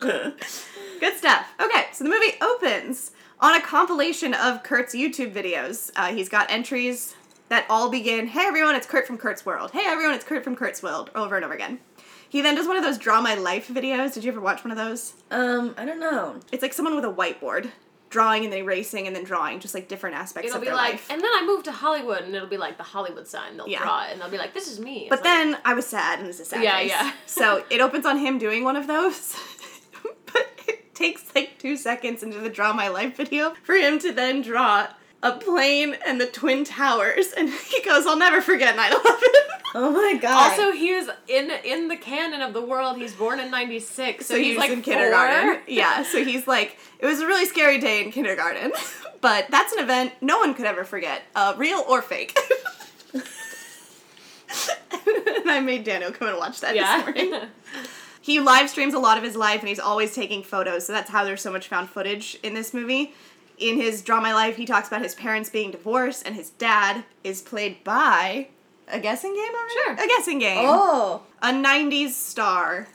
S3: Good stuff. Okay, so the movie opens on a compilation of Kurt's YouTube videos. Uh, he's got entries that all begin, "Hey everyone, it's Kurt from Kurt's World." "Hey everyone, it's Kurt from Kurt's World," over and over again. He then does one of those draw my life videos. Did you ever watch one of those?
S2: Um, I don't know.
S3: It's like someone with a whiteboard drawing and then erasing and then drawing just like different aspects
S1: It'll
S3: of
S1: be
S3: their
S1: like,
S3: life.
S1: and then I moved to Hollywood, and it'll be like the Hollywood sign. They'll
S3: Yeah.
S1: draw it, and they'll be like, "This is me." It's
S3: But
S1: like-
S3: then I was sad and it's a sad
S1: Yeah,
S3: face.
S1: yeah.
S3: so it opens on him doing one of those. but it takes like two seconds into the Draw My Life video for him to then draw a plane and the Twin Towers. And he goes, I'll never forget 9 11.
S2: Oh my god.
S1: also he was in in the canon of the world. He's born in '96, so,
S3: So
S1: he's,
S3: he's
S1: like
S3: in kindergarten.
S1: four.
S3: Yeah, so he's like, it was a really scary day in kindergarten. but that's an event no one could ever forget, uh, real or fake. and I made Daniel come and watch that this morning.
S1: Yeah.
S3: He live streams a lot of his life and he's always taking photos, so that's how there's so much found footage in this movie. In his Draw My Life, he talks about his parents being divorced, and his dad is played by a guessing game over
S1: Sure.
S3: A guessing game.
S2: Oh,
S3: A 90s star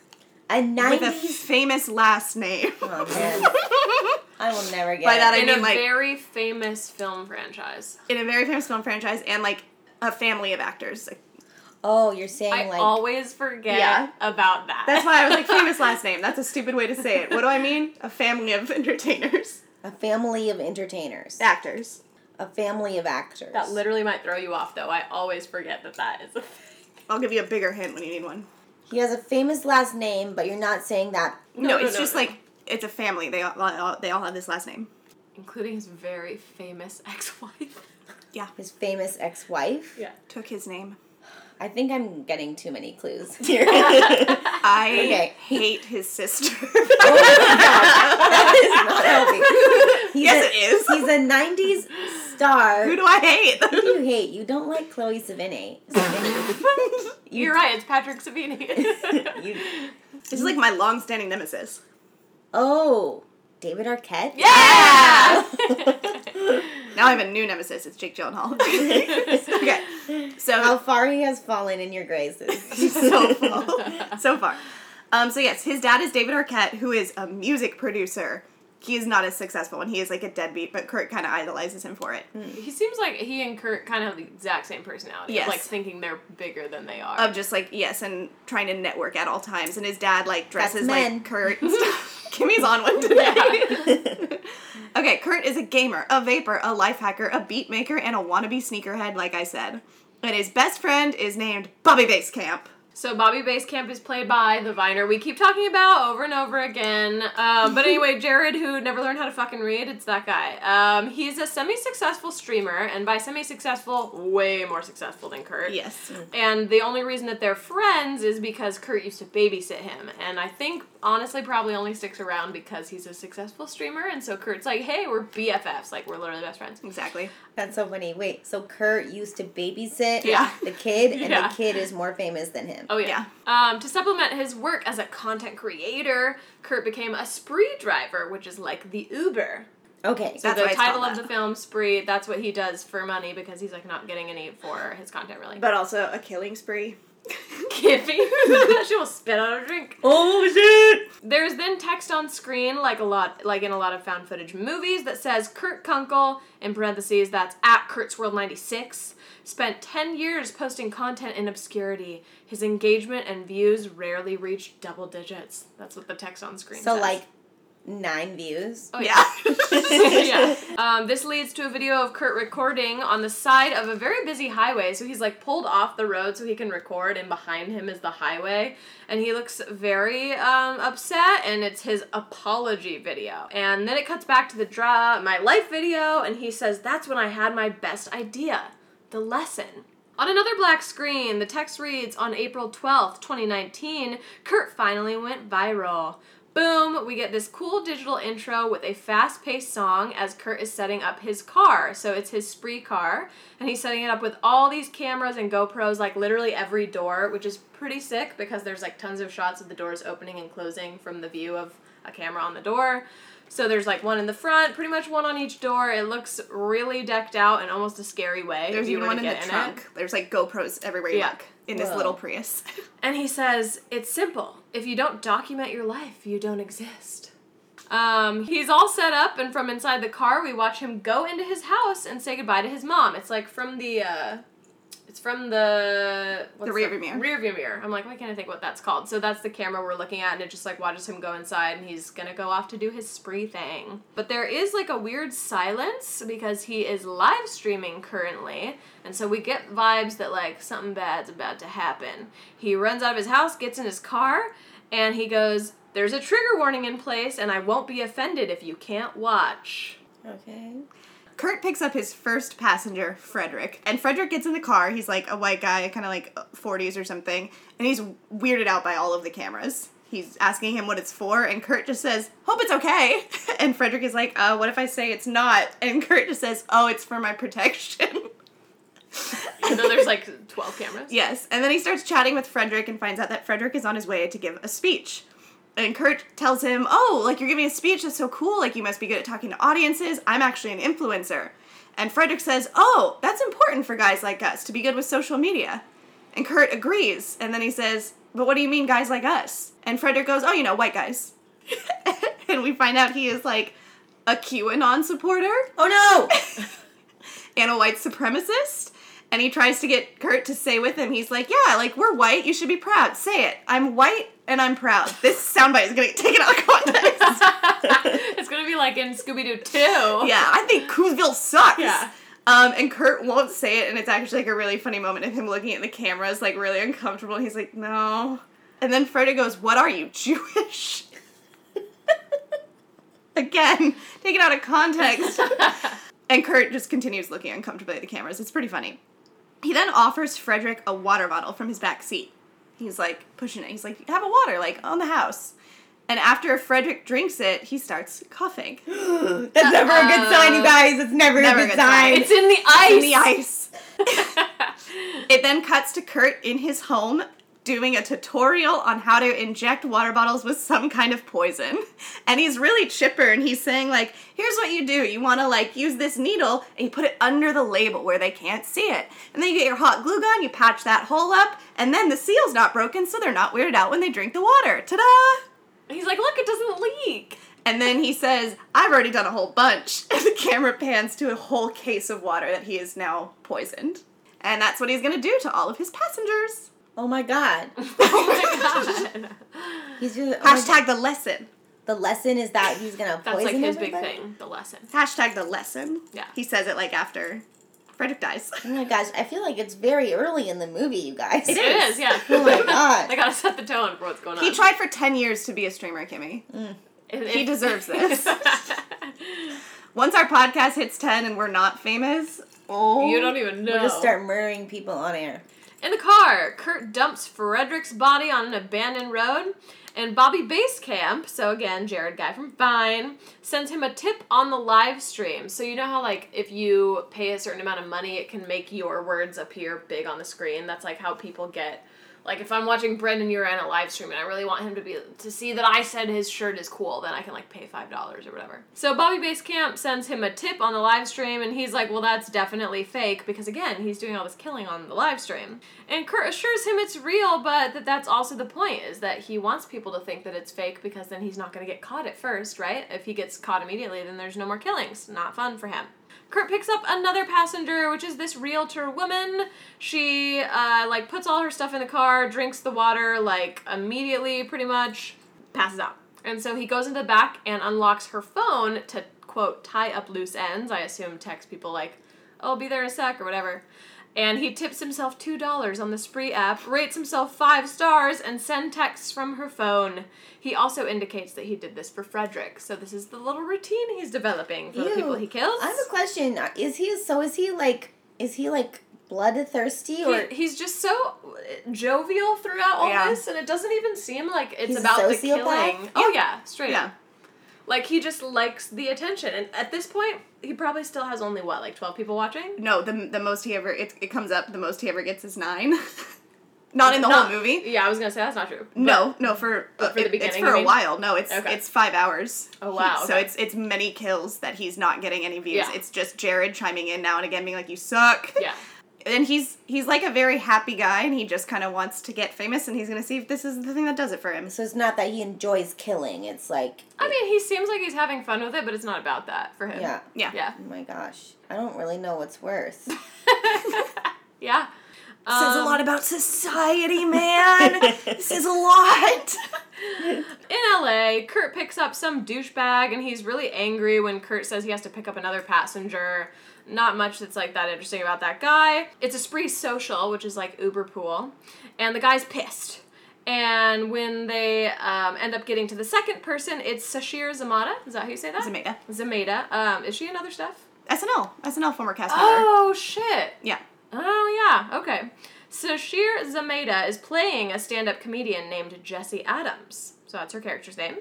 S2: a
S3: with a
S2: nineties.
S3: famous last name.
S2: Oh man, I will never get.
S3: By that I
S1: in
S3: mean,
S1: a
S3: like-
S1: very famous film franchise.
S3: in a very famous film franchise and like a family of actors. Like,
S2: oh, you're saying
S1: I
S2: like
S1: always forget
S3: Yeah.
S1: about that.
S3: that's why I was like famous last name. That's a stupid way to say it. What do I mean? A family of entertainers.
S2: A family of entertainers,
S3: Actors.
S2: a family of actors.
S1: that literally might throw you off, though. I always forget that that is a thing.
S3: I'll give you a bigger hint when you need one.
S2: He has a famous last name, but you're not saying that.
S3: No,
S1: No, no,
S3: it's
S1: no,
S3: just
S1: no.
S3: like it's a family. They all, all they all have this last name.
S1: including his very famous ex-wife.
S3: Yeah,
S2: His famous ex-wife.
S1: Yeah.
S3: took his name.
S2: I think I'm getting too many clues here.
S3: I
S2: Okay.
S3: hate his sister.
S2: Oh that is not helping. He's
S3: yes,
S2: a,
S3: it is.
S2: He's a '90s star.
S3: Who do I hate?
S2: Who do you hate? You don't like Chloe Savini. Savini.
S1: You're right. It's Patrick Savini.
S2: You-
S3: this is like my long-standing nemesis.
S2: oh, David Arquette.
S1: yeah.
S3: Now I have a new nemesis. It's Jake Gyllenhaal. okay, so
S2: How far he has fallen in your graces.
S3: so far. so far. Um, so yes, his dad is David Arquette, who is a music producer. He is not as successful, and he is like a deadbeat, but Kurt kind of idolizes him for it. Mm.
S1: he seems like he and Kurt kind of have the exact same personality.
S3: Yes.
S1: Of like thinking they're bigger than they are.
S3: Of just like yes, and trying to network at all times. And his dad like dresses
S2: men.
S3: like Kurt. and stuff. Kimmy's on one today. okay, Kurt is a gamer, a vapor, a life hacker, a beat maker, and a wannabe sneakerhead. Like I said, and his best friend is named Bobby Basecamp.
S1: So Bobby Basecamp is played by the Viner we keep talking about over and over again. Um, but anyway, Jared, who never learned how to fucking read, it's that guy. Um, he's a semi-successful streamer, and by semi-successful, way more successful than Kurt.
S3: Yes.
S1: And the only reason that they're friends is because Kurt used to babysit him. And I think, honestly, probably only sticks around because he's a successful streamer. And so Kurt's like, hey, we're BFFs. Like, we're literally best friends.
S3: Exactly.
S2: That's so funny. Wait, so Kurt used to babysit
S1: Yeah.
S2: the kid, and
S1: Yeah.
S2: the kid is more famous than him.
S1: Oh, yeah. Um, to supplement his work as a content creator, Kurt became a spree driver, which is like the Uber.
S2: Okay.
S1: So
S3: That's
S1: the title of the film, Spree, that's what he does for money because he's like not getting any for his content really.
S3: But also a killing spree.
S1: Kiffy. she will spit out a drink.
S2: oh shit!
S1: There's then text on screen, like a lot, like in a lot of found footage movies, that says Kurt Kunkel in parentheses. That's at Kurt's World ninety six. Spent ten years posting content in obscurity. His engagement and views rarely reached double digits. That's what the text on screen says.
S2: So
S1: says.
S2: like nine views.
S1: Oh,
S3: yeah.
S1: yeah. Um, this leads to a video of Kurt recording on the side of a very busy highway. So he's like pulled off the road so he can record, and behind him is the highway. And he looks very um, upset, and it's his apology video. And then it cuts back to the draw my life video, and he says, That's when I had my best idea the lesson. On another black screen, the text reads On April 12th, 2019, Kurt finally went viral. Boom, we get this cool digital intro with a fast paced song as Kurt is setting up his car. So it's his spree car, and he's setting it up with all these cameras and GoPros, like literally every door, which is pretty sick because there's like tons of shots of the doors opening and closing from the view of a camera on the door. So there's like one in the front, pretty much one on each door. It looks really decked out in almost a scary way.
S3: There's even one in the
S1: get it.
S3: trunk. There's like GoPros everywhere you
S1: Yeah.
S3: look in this little Prius.
S1: And he says, It's simple. If you don't document your life, you don't exist. Um, he's all set up, and from inside the car, we watch him go into his house and say goodbye to his mom. It's like from the, uh, it's from the what's
S3: The rearview mirror.
S1: Rear view mirror. I'm like, why can't I think what that's called? So that's the camera we're looking at, and it just like watches him go inside, and he's gonna go off to do his spree thing. But there is like a weird silence because he is live streaming currently, and so we get vibes that like something bad's about to happen. He runs out of his house, gets in his car, and he goes, "There's a trigger warning in place, and I won't be offended if you can't watch."
S2: Okay.
S3: Kurt picks up his first passenger, Frederick, and Frederick gets in the car. He's like a white guy, kind of like 40s or something, and he's weirded out by all of the cameras. He's asking him what it's for, and Kurt just says, Hope it's okay. And Frederick is like, uh, What if I say it's not? And Kurt just says, Oh, it's for my protection.
S1: Even though there's like twelve cameras.
S3: yes. And then he starts chatting with Frederick and finds out that Frederick is on his way to give a speech. And Kurt tells him, Oh, like you're giving a speech, that's so cool. Like you must be good at talking to audiences. I'm actually an influencer. And Frederick says, Oh, that's important for guys like us to be good with social media. And Kurt agrees. And then he says, But what do you mean, guys like us? And Frederick goes, Oh, you know, white guys. and we find out he is like a QAnon supporter
S2: Oh no!
S3: and a white supremacist. And he tries to get Kurt to say with him, he's like, Yeah, like, we're white, you should be proud. Say it. I'm white and I'm proud. This soundbite is gonna get taken out of context.
S1: it's gonna be like in Scooby Doo 2.
S3: yeah, I think Coolsville sucks.
S1: Yeah.
S3: Um, and Kurt won't say it, and it's actually like a really funny moment of him looking at the cameras, like really uncomfortable. And he's like, No. And then Freddie goes, What are you, Jewish? Again, taken out of context. And Kurt just continues looking uncomfortably at the cameras. It's pretty funny. He then offers Frederick a water bottle from his back seat. He's like pushing it. He's like, have a water, like on the house. And after Frederick drinks it, he starts coughing.
S2: That's never a good sign, you guys. It's never,
S3: Never
S2: a
S3: a
S2: good
S3: good sign.
S2: sign.
S1: It's in the ice.
S3: It's In the ice. It then cuts to Kurt in his home doing a tutorial on how to inject water bottles with some kind of poison. And he's really chipper and he's saying like, here's what you do. You want to like use this needle and you put it under the label where they can't see it. And then you get your hot glue gun, you patch that hole up, and then the seal's not broken so they're not weirded out when they drink the water. Ta-da!
S1: He's like, look, it doesn't leak.
S3: And then he says, I've already done a whole bunch. And the camera pans to a whole case of water that he is now poisoned. And that's what he's gonna do to all of his passengers.
S2: Oh my god.
S1: Oh my god.
S2: He's just oh my
S3: Hashtag the lesson.
S2: The lesson is that he's gonna
S1: That's
S2: poison
S1: like his big thing, the lesson.
S3: Hashtag the lesson.
S1: Yeah.
S3: He says it like after Frederick dies.
S2: Oh my gosh, I feel like it's very early in the movie, you guys.
S1: It is, yeah.
S2: Oh my god.
S1: I gotta set the tone for what's going on.
S3: He tried for 10 years to be a streamer, Kimmy.
S1: It-
S3: He deserves this. Once our podcast hits 10 and we're not famous, oh.
S1: you don't even know.
S2: We'll just start murdering people on air.
S1: In the car, Kurt dumps Frederick's body on an abandoned road, and Bobby Basecamp, so again, Jared Guy from Vine, sends him a tip on the live stream. So you know how like if you pay a certain amount of money, it can make your words appear big on the screen. That's like how people get. Like if I'm watching Brendan Uran a live stream and I really want him to be to see that I said his shirt is cool, then I can like pay five dollars or whatever. So Bobby Basecamp sends him a tip on the live stream and he's like, Well that's definitely fake because again, he's doing all this killing on the live stream. And Kurt assures him it's real, but that that's also the point, is that he wants people to think that it's fake because then he's not gonna get caught at first, right? If he gets caught immediately, then there's no more killings. Not fun for him. Kurt picks up another passenger, which is this realtor woman. She uh, like puts all her stuff in the car, drinks the water like immediately, pretty much, passes out. And so he goes into the back and unlocks her phone to quote tie up loose ends. I assume text people like, "Oh, I'll be there in a sec" or whatever. And he tips himself two dollars on the Spree app, rates himself five stars, and send texts from her phone. He also indicates that he did this for Frederick, so this is the little routine he's developing for the people he kills.
S2: I have a question. Is he so is he like is he like bloodthirsty or
S1: He, he's just so uh, jovial throughout all
S3: Yeah.
S1: this, and it doesn't even seem like it's
S2: He's
S1: about the killing. Oh yeah, straight
S3: Yeah.
S1: up. Like he just likes the attention, and at this point, he probably still has only what, like twelve people watching.
S3: No, the, the most he ever, it, it comes up, the most he ever gets is nine. Not in the
S1: Not-
S3: whole movie.
S1: Yeah, I was gonna say that's not true.
S3: No, no, for,
S1: for the
S3: it- it's
S1: beginning,
S3: for a while. No, it's
S1: Okay.
S3: it's five hours.
S1: Oh, wow,
S3: So
S1: okay.
S3: it's it's many kills that he's not getting any views.
S1: Yeah.
S3: It's just Jared chiming in now and again, being like, "You suck."
S1: Yeah.
S3: And he's he's like a very happy guy, and he just kind of wants to get famous, and he's gonna see if this is the thing that does it for him.
S2: so it's not that he enjoys killing, it's like
S1: I mean, he seems like he's having fun with it, but it's not about that for him.
S2: yeah.
S3: Yeah.
S1: Yeah.
S2: Oh my gosh. I don't really know what's worse.
S1: yeah.
S3: Says a
S1: Um,
S3: lot about society, man. this is a lot.
S1: In LA, Kurt picks up some douchebag and he's really angry when Kurt says he has to pick up another passenger. Not much that's like that interesting about that guy. It's a spree social, which is like Uber pool, and the guy's pissed. And when they um, end up getting to the second person, it's Sasheer Zamata. Is that how you say that?
S3: Zameda.
S1: Zameda. Um, is she in other stuff?
S3: SNL. SNL former cast member.
S1: Oh shit.
S3: Yeah.
S1: Oh yeah, okay. Sasheer Zameda is playing a stand-up comedian named Jesse Adams. So that's her character's name.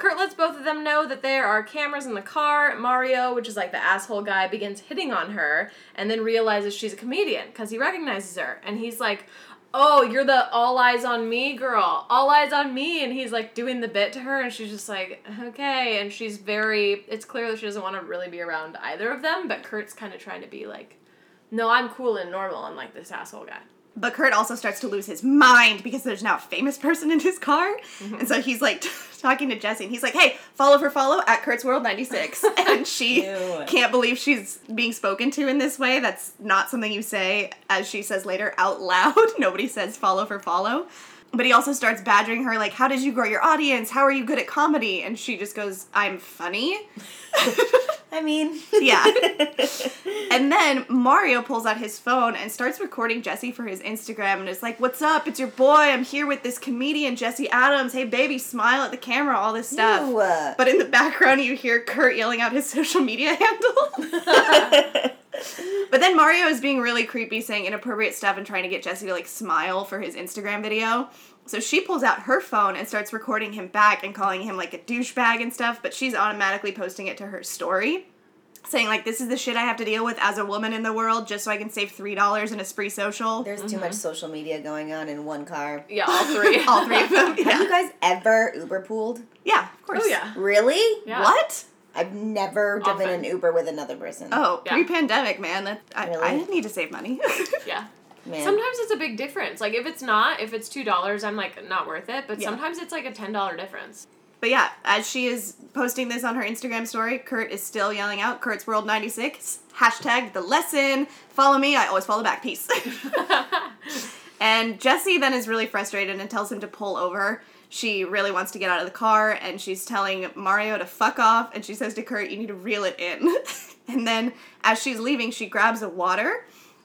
S1: Kurt lets both of them know that there are cameras in the car. Mario, which is like the asshole guy, begins hitting on her and then realizes she's a comedian because he recognizes her. And he's like, Oh, you're the all eyes on me girl. All eyes on me. And he's like doing the bit to her, and she's just like, Okay. And she's very, it's clear that she doesn't want to really be around either of them, but Kurt's kind of trying to be like, no, I'm cool and normal, unlike this asshole guy.
S3: But Kurt also starts to lose his mind because there's now a famous person in his car. Mm-hmm. And so he's like talking to Jesse and he's like, hey, follow for follow at Kurt's World 96. and she
S2: Ew.
S3: can't believe she's being spoken to in this way. That's not something you say, as she says later, out loud. Nobody says follow for follow. But he also starts badgering her, like, how did you grow your audience? How are you good at comedy? And she just goes, I'm funny.
S2: I mean,
S3: Yeah. And then Mario pulls out his phone and starts recording Jesse for his Instagram and is like, What's up? It's your boy. I'm here with this comedian, Jesse Adams. Hey, baby, smile at the camera, all this stuff.
S2: Ew.
S3: But in the background, you hear Kurt yelling out his social media handle. But then Mario is being really creepy, saying inappropriate stuff and trying to get Jesse to like smile for his Instagram video. So she pulls out her phone and starts recording him back and calling him like a douchebag and stuff, but she's automatically posting it to her story saying like this is the shit I have to deal with as a woman in the world just so I can save three dollars in a spree social.
S2: there's too much mm-hmm. social media going on in one car.
S1: Yeah, all three.
S3: All three of them.
S2: Have
S3: Yeah.
S2: you guys ever Uber pooled?
S3: yeah, of course.
S1: Oh yeah.
S2: Really?
S1: Yeah.
S3: What?
S2: I've never driven
S1: Often.
S2: an Uber with another person.
S3: Oh,
S1: Yeah.
S3: pre-pandemic, man. That I,
S2: Really?
S3: I didn't need to save money.
S1: Yeah.
S2: man.
S1: Sometimes it's a big difference. Like if it's not, if it's two dollars, I'm like not worth it. But
S3: Yeah.
S1: sometimes it's like a ten dollar difference.
S3: but yeah, as she is posting this on her Instagram story, Kurt is still yelling out Kurt's World 96. Hashtag the lesson. Follow me. I always follow back. Peace. And Jesse then is really frustrated and tells him to pull over. She really wants to get out of the car and she's telling Mario to fuck off and she says to Kurt, You need to reel it in. And then as she's leaving, she grabs a water.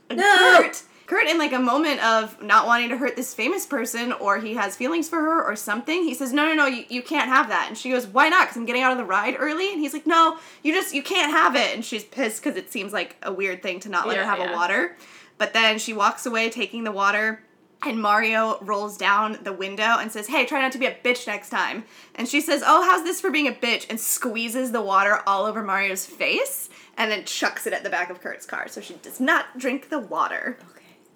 S3: And
S2: No!
S3: Kurt, Kurt, in like a moment of not wanting to hurt this famous person, or he has feelings for her, or something, he says, "No, no, no, you, you can't have that." And she goes, "Why not? Because I'm getting out of the ride early." And he's like, "No, you just you can't have it." And she's pissed because it seems like a weird thing to not let her have
S1: yeah.
S3: a water. But then she walks away taking the water. And Mario rolls down the window and says, Hey, try not to be a bitch next time. And she says, Oh, how's this for being a bitch? And squeezes the water all over Mario's face and then chucks it at the back of Kurt's car. So she does not drink the water.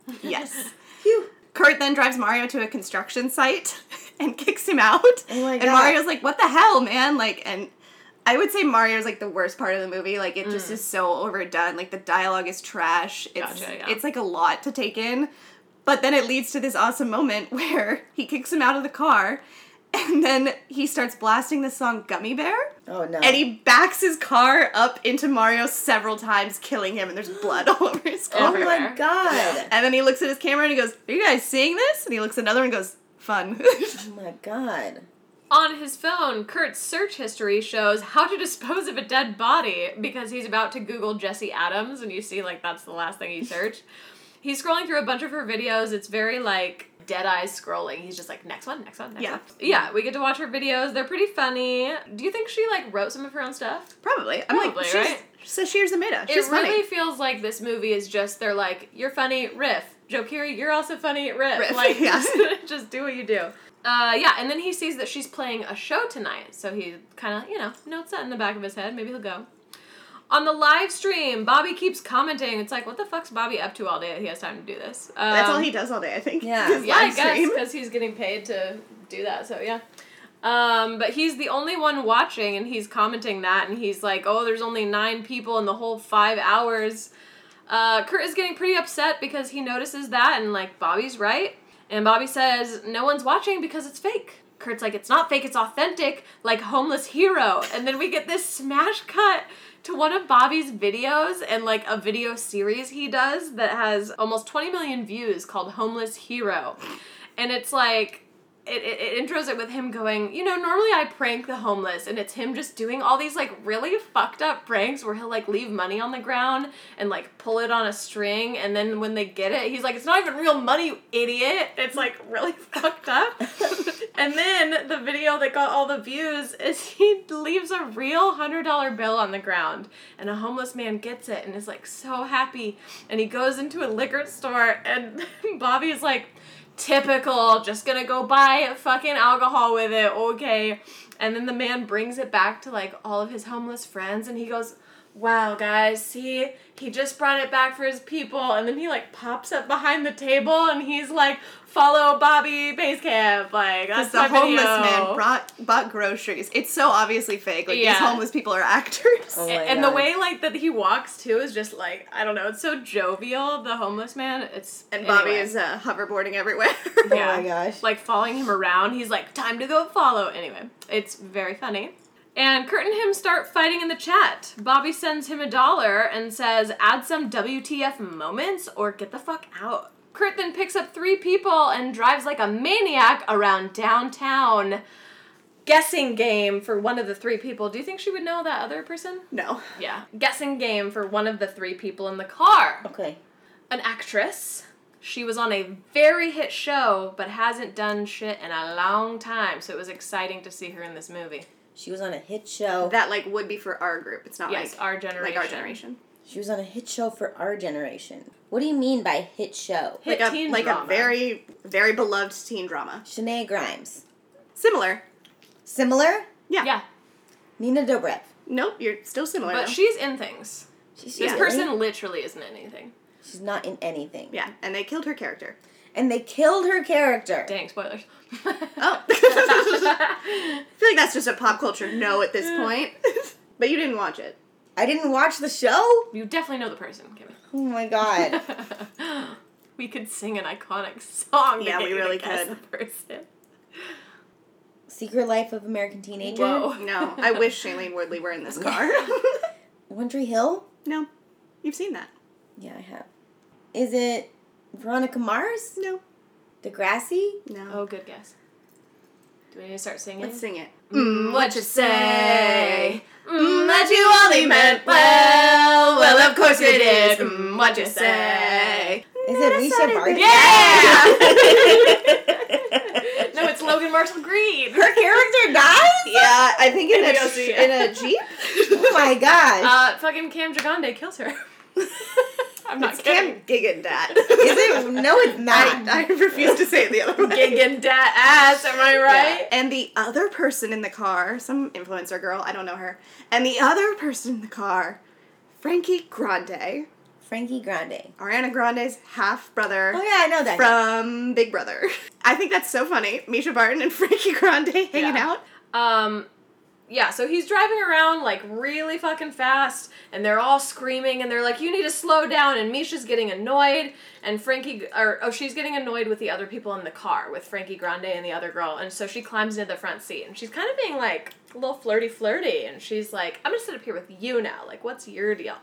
S2: Okay.
S3: Yes.
S2: Phew.
S3: Kurt then drives Mario to a construction site and kicks him out.
S2: Oh my God.
S3: and Mario's like, What the hell, man? Like, and I would say Mario's like the worst part of the movie. Like, it just mm. is so overdone. Like, the dialogue is trash. It's,
S1: Gotcha, yeah.
S3: it's like a lot to take in. But then it leads to this awesome moment where he kicks him out of the car and then he starts blasting the song Gummy Bear.
S2: Oh no.
S3: And he backs his car up into Mario several times, killing him, and there's blood all over his car.
S2: oh
S1: my
S2: god.
S3: And then he looks at his camera and he goes, Are you guys seeing this? And he looks at another one and goes, Fun.
S2: Oh my god.
S1: On his phone, Kurt's search history shows how to dispose of a dead body because he's about to Google Jesse Adams, and you see, like, that's the last thing he searched. He's scrolling through a bunch of her videos. It's very, like, dead eyes scrolling. He's just like, next one, next one, next
S3: Yeah.
S1: one. Yeah, we get to watch her videos. They're pretty funny. Do you think she, like, wrote some of her own stuff?
S3: Probably. I'm
S1: Probably,
S3: like, she's,
S1: right?
S3: Sasheer Zameda. She's
S1: it
S3: funny.
S1: really feels like this movie is just, they're like, you're funny, riff. Joe Keery, you're also funny, riff.
S3: Riff,
S1: Like,
S3: yeah.
S1: just, just do what you do. Uh, yeah, and then he sees that she's playing a show tonight, so he kind of, you know, notes that in the back of his head. Maybe he'll go. On the live stream, Bobby keeps commenting. It's like, what the fuck's Bobby up to all day that he has time to do this? Um,
S3: That's all he does all day, I think.
S2: Yeah.
S3: His
S1: Yeah, I guess because he's getting paid to do that. So yeah. Um, but he's the only one watching, and he's commenting that, and he's like, "Oh, there's only nine people in the whole five hours." Uh, Kurt is getting pretty upset because he notices that, and like Bobby's right, and Bobby says, "No one's watching because it's fake." Kurt's like, "It's not fake, it's authentic, like homeless hero." And then we get this smash cut to one of Bobby's videos and like a video series he does that has almost 20 million views called Homeless Hero. And it's like it, it, it intros it with him going, you know, normally I prank the homeless, and it's him just doing all these like really fucked up pranks where he'll like leave money on the ground and like pull it on a string, and then when they get it, he's like, it's not even real money, you idiot. It's like really fucked up. and then the video that got all the views is he leaves a real hundred dollar bill on the ground, and a homeless man gets it and is like so happy, and he goes into a liquor store, and Bobby's like typical, just gonna go buy fucking alcohol with it, okay. And then the man brings it back to like all of his homeless friends and he goes, Wow, guys, see, he just brought it back for his people. And then he like pops up behind the table and he's like, Follow Bobby Basecamp. Like, that's
S3: Because the
S1: my
S3: homeless
S1: video.
S3: man brought bought groceries. It's so obviously fake. Like
S1: Yeah.
S3: these homeless people are actors.
S2: Oh my
S1: and the way like that he walks too is just like I don't know. It's so jovial. The homeless man. It's
S3: And Bobby is uh, hoverboarding everywhere.
S2: Oh
S1: Yeah.
S2: my gosh.
S1: like following him around. He's like, time to go follow. Anyway, it's very funny. And Kurt and him start fighting in the chat. Bobby sends him a dollar and says, add some WTF moments or get the fuck out. Kurt then picks up three people and drives like a maniac around downtown. Guessing game for one of the three people. Do you think she would know that other person?
S3: no.
S1: Yeah. Guessing game for one of the three people in the car
S2: Okay.
S1: an actress. She was on a very hit show, but hasn't done shit in a long time, so it was exciting to see her in this movie.
S2: She was on a hit show.
S3: That like would be for our group. It's not
S1: Yes,
S3: like
S1: our generation.
S3: like our generation.
S2: She was on a hit show for our generation. What do you mean by hit show?
S1: Hit
S3: like a
S1: teen
S3: like
S1: drama.
S3: a very very beloved teen drama.
S2: Shenae Grimes.
S3: Similar.
S2: Similar?
S3: Yeah.
S1: Yeah,
S2: Nina Dobrev.
S3: Nope. You're still similar.
S1: but
S3: though.
S1: she's in things.
S2: She's
S1: This
S2: really-
S1: person literally isn't in anything.
S2: She's not in anything.
S3: yeah, and they killed her character.
S2: And they killed her character.
S1: Dang, spoilers.
S3: Oh. I feel like that's just a pop culture no at this point. but you didn't watch it.
S2: I didn't watch the show?
S1: you definitely know the person, Kimmy.
S2: Oh my god.
S1: we could sing an iconic song. to
S3: Yeah,
S1: get
S3: we really could.
S1: The person.
S2: Secret Life of American Teenager?
S1: Whoa.
S3: No, I wish Shailene Woodley were in this car.
S2: One Tree Hill?
S3: no, you've seen that.
S2: Yeah, I have. Is it Veronica Mars?
S3: No,
S2: Degrassi?
S3: no.
S1: Oh, good guess. Do we need to start singing?
S3: Let's sing it.
S1: Mm, what you say? Mm,
S3: but you only meant well. Well, of course it is. Mm, what'd you say?
S2: Is it Mischa Barton?
S3: Yeah.
S1: no, it's Logan Marshall Green.
S2: Her character dies?
S3: yeah, I think in
S1: Maybe
S3: a
S1: I'll see
S3: in a jeep.
S2: Oh my gosh.
S1: Uh, fucking Cam Dragande kills her. I'm not
S3: It's
S1: kidding.
S3: Cam Gigandet.
S2: Is it? No, it's not.
S3: I, I refuse to say it the other way.
S1: Giggin' dat ass, am I
S3: Yeah.
S1: right?
S3: And the other person in the car, some influencer girl, I don't know her. And the other person in the car, Frankie Grande,
S2: Frankie Grande.
S3: Ariana Grande's half brother
S2: Oh yeah, I know that.
S3: from Big Brother. I think that's so funny. Mischa Barton and Frankie Grande hanging
S1: Yeah.
S3: out.
S1: Um, yeah, so he's driving around like really fucking fast, and they're all screaming, and they're like, "You need to slow down." And Mischa's getting annoyed, and Frankie, or oh, she's getting annoyed with the other people in the car with Frankie Grande and the other girl, and so she climbs into the front seat, and she's kind of being like a little flirty, flirty, and she's like, "I'm gonna sit up here with you now. Like, what's your deal?"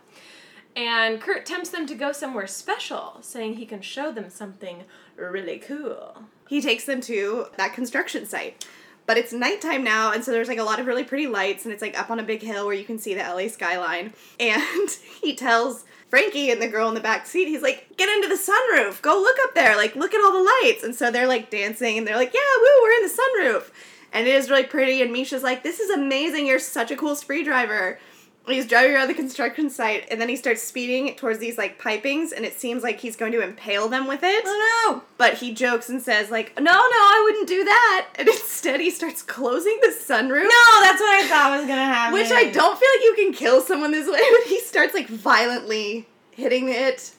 S1: And Kurt tempts them to go somewhere special, saying he can show them something really cool.
S3: He takes them to that construction site. But it's nighttime now, and so there's like a lot of really pretty lights, and it's like up on a big hill where you can see the LA skyline. And he tells Frankie and the girl in the back seat, he's like, get into the sunroof, go look up there, like look at all the lights. And so they're like dancing, and they're like, yeah, woo, we're in the sunroof. And it is really pretty, and Mischa's like, this is amazing, you're such a cool spree driver. He's driving around the construction site, and then he starts speeding towards these like pipings, and it seems like he's going to impale them with it.
S2: Oh no!
S3: But he jokes and says, like, no, no, I wouldn't do that. And instead he starts closing the sunroof.
S2: no! No, that's what I thought was gonna happen.
S3: Which I don't feel like you can kill someone this way, but he starts like violently hitting it.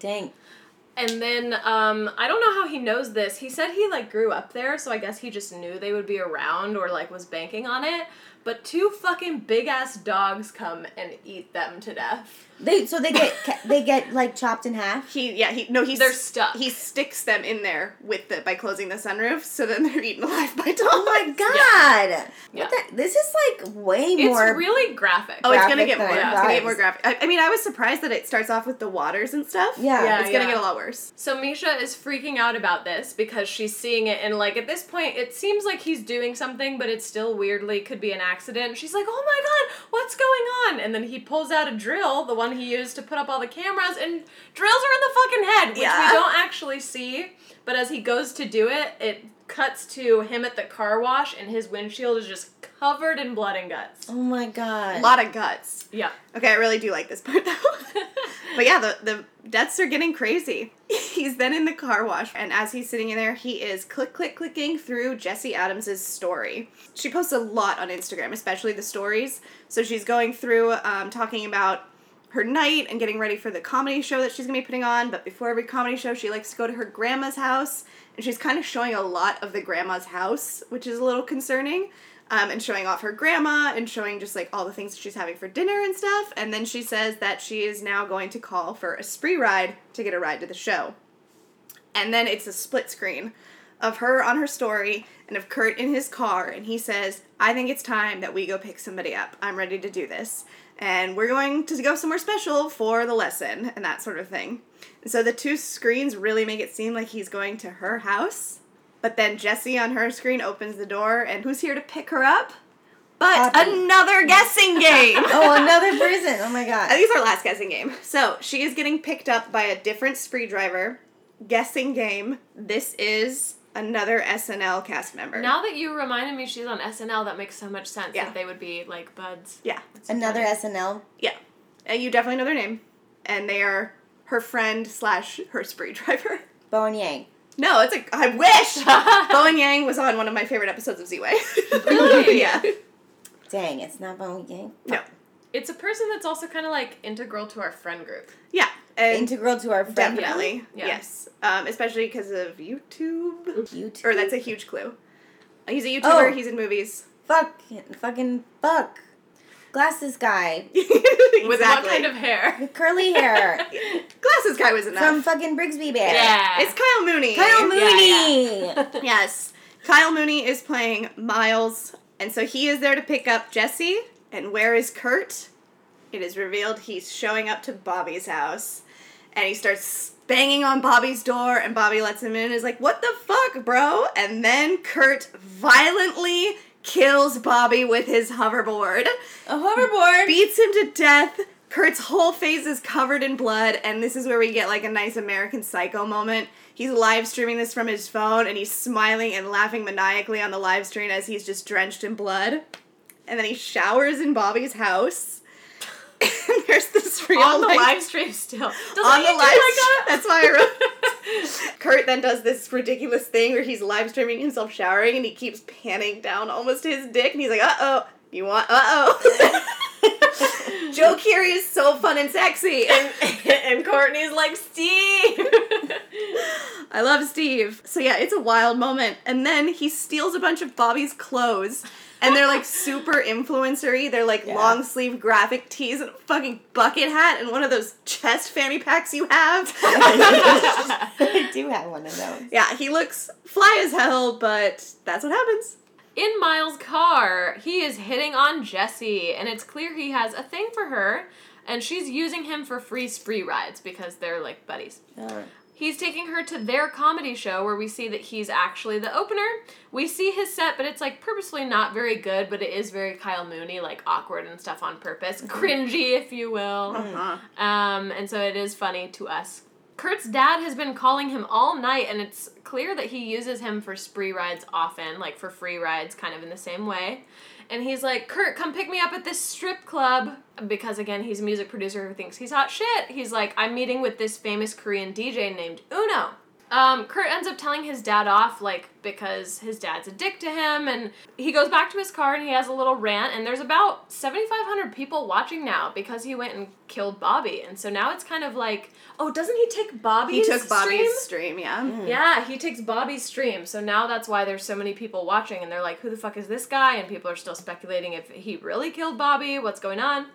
S2: Dang.
S1: And then um, I don't know how he knows this. He said he like grew up there, so I guess he just knew they would be around or like was banking on it. But two fucking big ass dogs come and eat them to death.
S2: They so they get they get like chopped in half.
S3: He yeah, he no he's
S1: They're stuck.
S3: He sticks them in there with the by closing the sunroof, so then they're eaten alive by dogs.
S2: Oh my god!
S1: Yeah.
S2: What the, this is like way
S1: It's
S2: more.
S1: It's really graphic.
S3: Oh, it's gonna get more.
S2: than
S3: It's gonna get more graphic. I, I mean, I was surprised that it starts off with the waters and stuff.
S2: Yeah.
S1: Yeah.
S3: it's gonna get a lot worse.
S1: So Mischa is freaking out about this because she's seeing it and like at this point it seems like he's doing something but it still weirdly could be an accident. She's like, "Oh my god, what's going on?" And then he pulls out a drill, the one he used to put up all the cameras and drills her in the fucking head, which
S3: Yeah.
S1: we don't actually see, but as he goes to do it, it cuts to him at the car wash and his windshield is just covered in blood and guts.
S2: oh my god!
S3: A lot of guts.
S1: Yeah.
S3: Okay, I really do like this part though. but yeah, the the deaths are getting crazy. He's then in the car wash, and as he's sitting in there, he is click click clicking through Jesse Adams's story. She posts a lot on Instagram, especially the stories. So she's going through um, talking about her night and getting ready for the comedy show that she's gonna be putting on. But before every comedy show, she likes to go to her grandma's house, and she's kind of showing a lot of the grandma's house, which is a little concerning. Um, and showing off her grandma and showing just like all the things that she's having for dinner and stuff. And then she says that she is now going to call for a spree ride to get a ride to the show. And then it's a split screen of her on her story and of Kurt in his car. And he says, I think it's time that we go pick somebody up. I'm ready to do this. And we're going to go somewhere special for the lesson and that sort of thing. And so the two screens really make it seem like he's going to her house. But then Jesse on her screen opens the door, and who's here to pick her up? But
S2: Poppy.
S3: another guessing game!
S2: Oh, another person! Oh my god!
S3: Think it's our last guessing game. So she is getting picked up by a different spree driver. Guessing game. This is another SNL cast member.
S1: Now that you reminded me she's on SNL, that makes so much sense
S3: Yeah.
S1: that they would be like buds.
S3: Yeah.
S1: That's
S2: Another
S1: funny.
S2: SNL.
S3: Yeah. And you definitely know their name. And they are her friend slash her spree driver.
S2: Bowen Yang.
S3: No, it's a. I wish! Bowen Yang was on one of my favorite episodes of Ziwe.
S1: Really?
S3: yeah.
S2: Dang, it's not Bowen Yang.
S3: No.
S1: It's a person that's also kind of like integral to our friend group.
S3: Yeah. And
S2: Integral to our friend.
S3: definitely.
S1: Yeah.
S3: Yes. Um, especially because of YouTube.
S2: YouTube.
S3: Or that's a huge clue. He's a YouTuber,
S2: Oh.
S3: he's in movies.
S2: fuck, fucking fuck. Glasses guy
S3: exactly.
S1: With what kind of hair?
S2: with curly hair
S3: Glasses guy was enough.
S2: from fucking Brigsby Bear.
S1: Yeah.
S3: it's Kyle Mooney.
S2: Kyle
S1: Yeah,
S2: Mooney.
S3: Yes. Kyle Mooney is playing Miles, and so he is there to pick up Jesse. And where is Kurt? It is revealed he's showing up to Bobby's house, and he starts banging on Bobby's door, and Bobby lets him in and is like, What the fuck, bro? And then Kurt violently kills Bobby with his hoverboard,
S2: A hoverboard.
S3: beats him to death. Kurt's whole face is covered in blood, and this is where we get like a nice American Psycho moment. He's live streaming this from his phone, and he's smiling and laughing maniacally on the live stream as he's just drenched in blood. And then he showers in Bobby's house. There's this real
S1: on the
S3: like,
S1: live stream still. Doesn't
S3: on
S1: he
S3: the live
S1: like.
S3: That's why I wrote. Kurt then does this ridiculous thing where he's live streaming himself showering and he keeps panning down almost to his dick and he's like, uh oh, you want, uh oh. Joe Keery is so fun and sexy.
S1: and, and Courtney's like, Steve!
S3: I love Steve. So yeah, it's a wild moment. And then he steals a bunch of Bobby's clothes. And they're like super influencery. They're like
S2: Yeah.
S3: long sleeve graphic tees and a fucking bucket hat and one of those chest fanny packs you have.
S2: I do have one of those.
S3: Yeah, he looks fly as hell, but that's what happens.
S1: In Miles' car, he is hitting on Jesse, and it's clear he has a thing for her, and she's using him for free spree rides because they're like buddies.
S2: Uh,
S1: He's taking her to their comedy show where we see that he's actually the opener. We see his set, but it's like purposely not very good, but it is very Kyle Mooney, like awkward and stuff on purpose. Cringy, if you will.
S3: Uh-huh.
S1: Um, and so it is funny to us. Kurt's dad has been calling him all night, and it's clear that he uses him for spree rides often, like for free rides, kind of in the same way. And he's like, Kurt, come pick me up at this strip club. Because again, he's a music producer who thinks he's hot shit. He's like, I'm meeting with this famous Korean DJ named Uno. Um, Kurt ends up telling his dad off, like, because his dad's a dick to him, and he goes back to his car and he has a little rant, and there's about 7,500 people watching now because he went and killed Bobby, and so now it's kind of like, oh, doesn't he take Bobby's
S3: He took Bobby's
S1: stream?
S3: stream, yeah.
S1: Yeah, he takes Bobby's stream, so now that's why there's so many people watching, and they're like, who the fuck is this guy? And people are still speculating if he really killed Bobby, what's going on?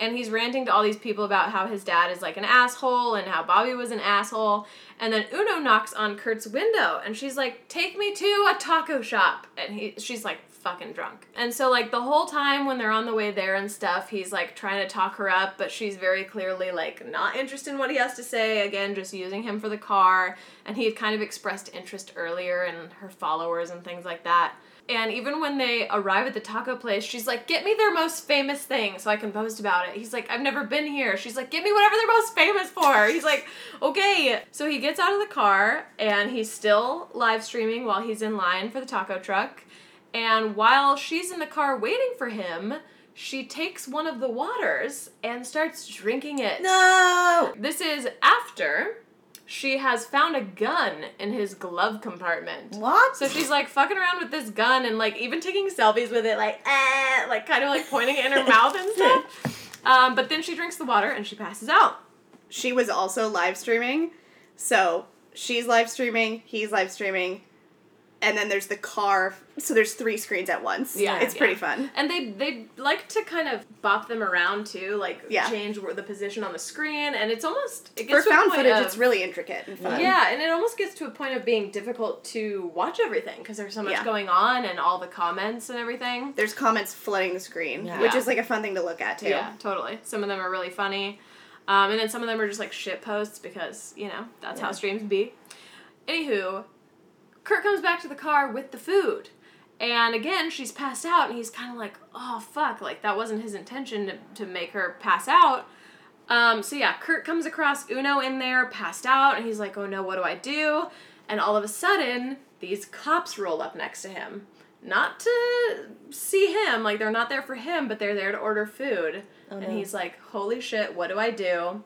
S1: And he's ranting to all these people about how his dad is like an asshole and how Bobby was an asshole. And then Uno knocks on Kurt's window and she's like, "Take me to a taco shop." And he she's like fucking drunk. And so like the whole time when they're on the way there and stuff, he's like trying to talk her up, but she's very clearly like not interested in what he has to say, again just using him for the car. And he had kind of expressed interest earlier in her followers and things like that. And even when they arrive at the taco place, she's like, Get me their most famous thing so I can post about it. He's like, I've never been here. She's like, Get me whatever they're most famous for. He's like, Okay. So he gets out of the car and he's still live streaming while he's in line for the taco truck. And while she's in the car waiting for him, she takes one of the waters and starts drinking it.
S2: no.
S1: This is after she has found a gun in his glove compartment.
S2: What?
S1: So she's like fucking around with this gun and like even taking selfies with it, like eh, like kind of like pointing it in her mouth and stuff. Um, but then she drinks the water and she passes out.
S3: She was also live streaming. So she's live streaming, he's live streaming, and then there's the car. So there's three screens at once.
S1: Yeah,
S3: It's
S1: yeah.
S3: pretty fun.
S1: And they they like to kind of bop them around too, like
S3: Yeah.
S1: change the position on the screen, and it's almost it
S3: For
S1: gets to a
S3: found footage,
S1: of-
S3: it's really intricate and fun.
S1: Yeah, and it almost gets to a point of being difficult to watch everything because there's so much
S3: Yeah.
S1: going on and all the comments and everything.
S3: There's comments flooding the screen, which is like a fun thing to look at too.
S1: Yeah, totally. Some of them are really funny. Um, and then some of them are just like shit posts because, you know, that's how streams be. Anywho, Kurt comes back to the car with the food. And again, she's passed out, and he's kind of like, oh, fuck, like that wasn't his intention to, to make her pass out. Um, so yeah, Kurt comes across Uno in there, passed out, and he's like, oh no, what do I do? And all of a sudden, these cops roll up next to him. Not to see him, like they're not there for him, but they're there to order food. and
S2: no.
S1: he's like, holy shit, what do I do?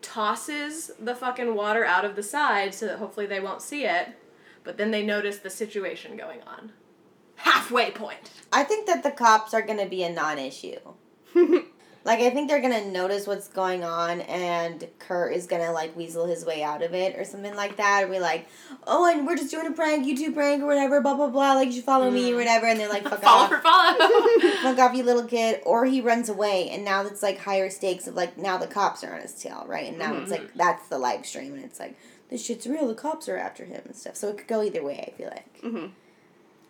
S1: Tosses the fucking water out of the side so that hopefully they won't see it. But then they notice the situation going on. Halfway point.
S2: I think that the cops are gonna be a non-issue. like I think they're gonna notice what's going on, and Kurt is gonna like weasel his way out of it or something like that. Or be like, oh, and we're just doing a prank, YouTube prank or whatever, blah blah blah. Like you should follow me or mm. whatever, and they're like, fuck
S1: follow
S2: off.
S1: Follow for follow.
S2: Fuck off, you little kid, or he runs away, and now it's like higher stakes of like now the cops are on his tail, right? And now it's mm-hmm. like that's the live stream, and it's like this shit's real. The cops are after him and stuff. So it could go either way. I feel like. Mm-hmm.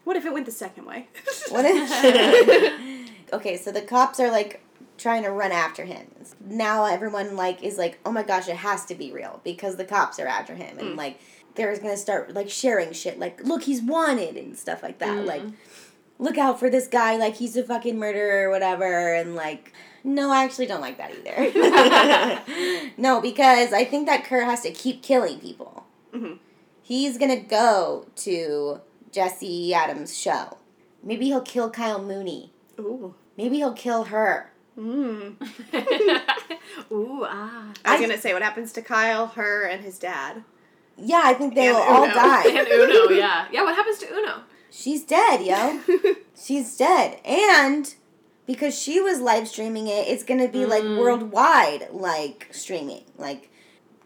S3: What if it went the second way?
S2: What if? okay, so the cops are like trying to run after him. Now everyone like is like, oh my gosh, it has to be real because the cops are after him, and mm. like they're gonna start like sharing shit like, look, he's wanted and stuff like that. Like, mm-hmm. look out for this guy, like he's a fucking murderer or whatever, and like, no, I actually don't like that either. no, because I think that Kurt has to keep killing people.
S3: Mhm.
S2: He's gonna go to Jesse Adams' show. Maybe he'll kill Kyle Mooney.
S3: Ooh.
S2: Maybe he'll kill her.
S3: Mm.
S1: Ooh, ah.
S3: I was
S2: I-
S3: gonna say what happens to Kyle, her, and his dad.
S2: Yeah, I think they'll all die.
S1: And Uno, yeah. Yeah, what happens to Uno?
S2: She's dead, yo. She's dead. And because she was live streaming it, it's gonna be like
S1: Mm.
S2: worldwide like streaming. Like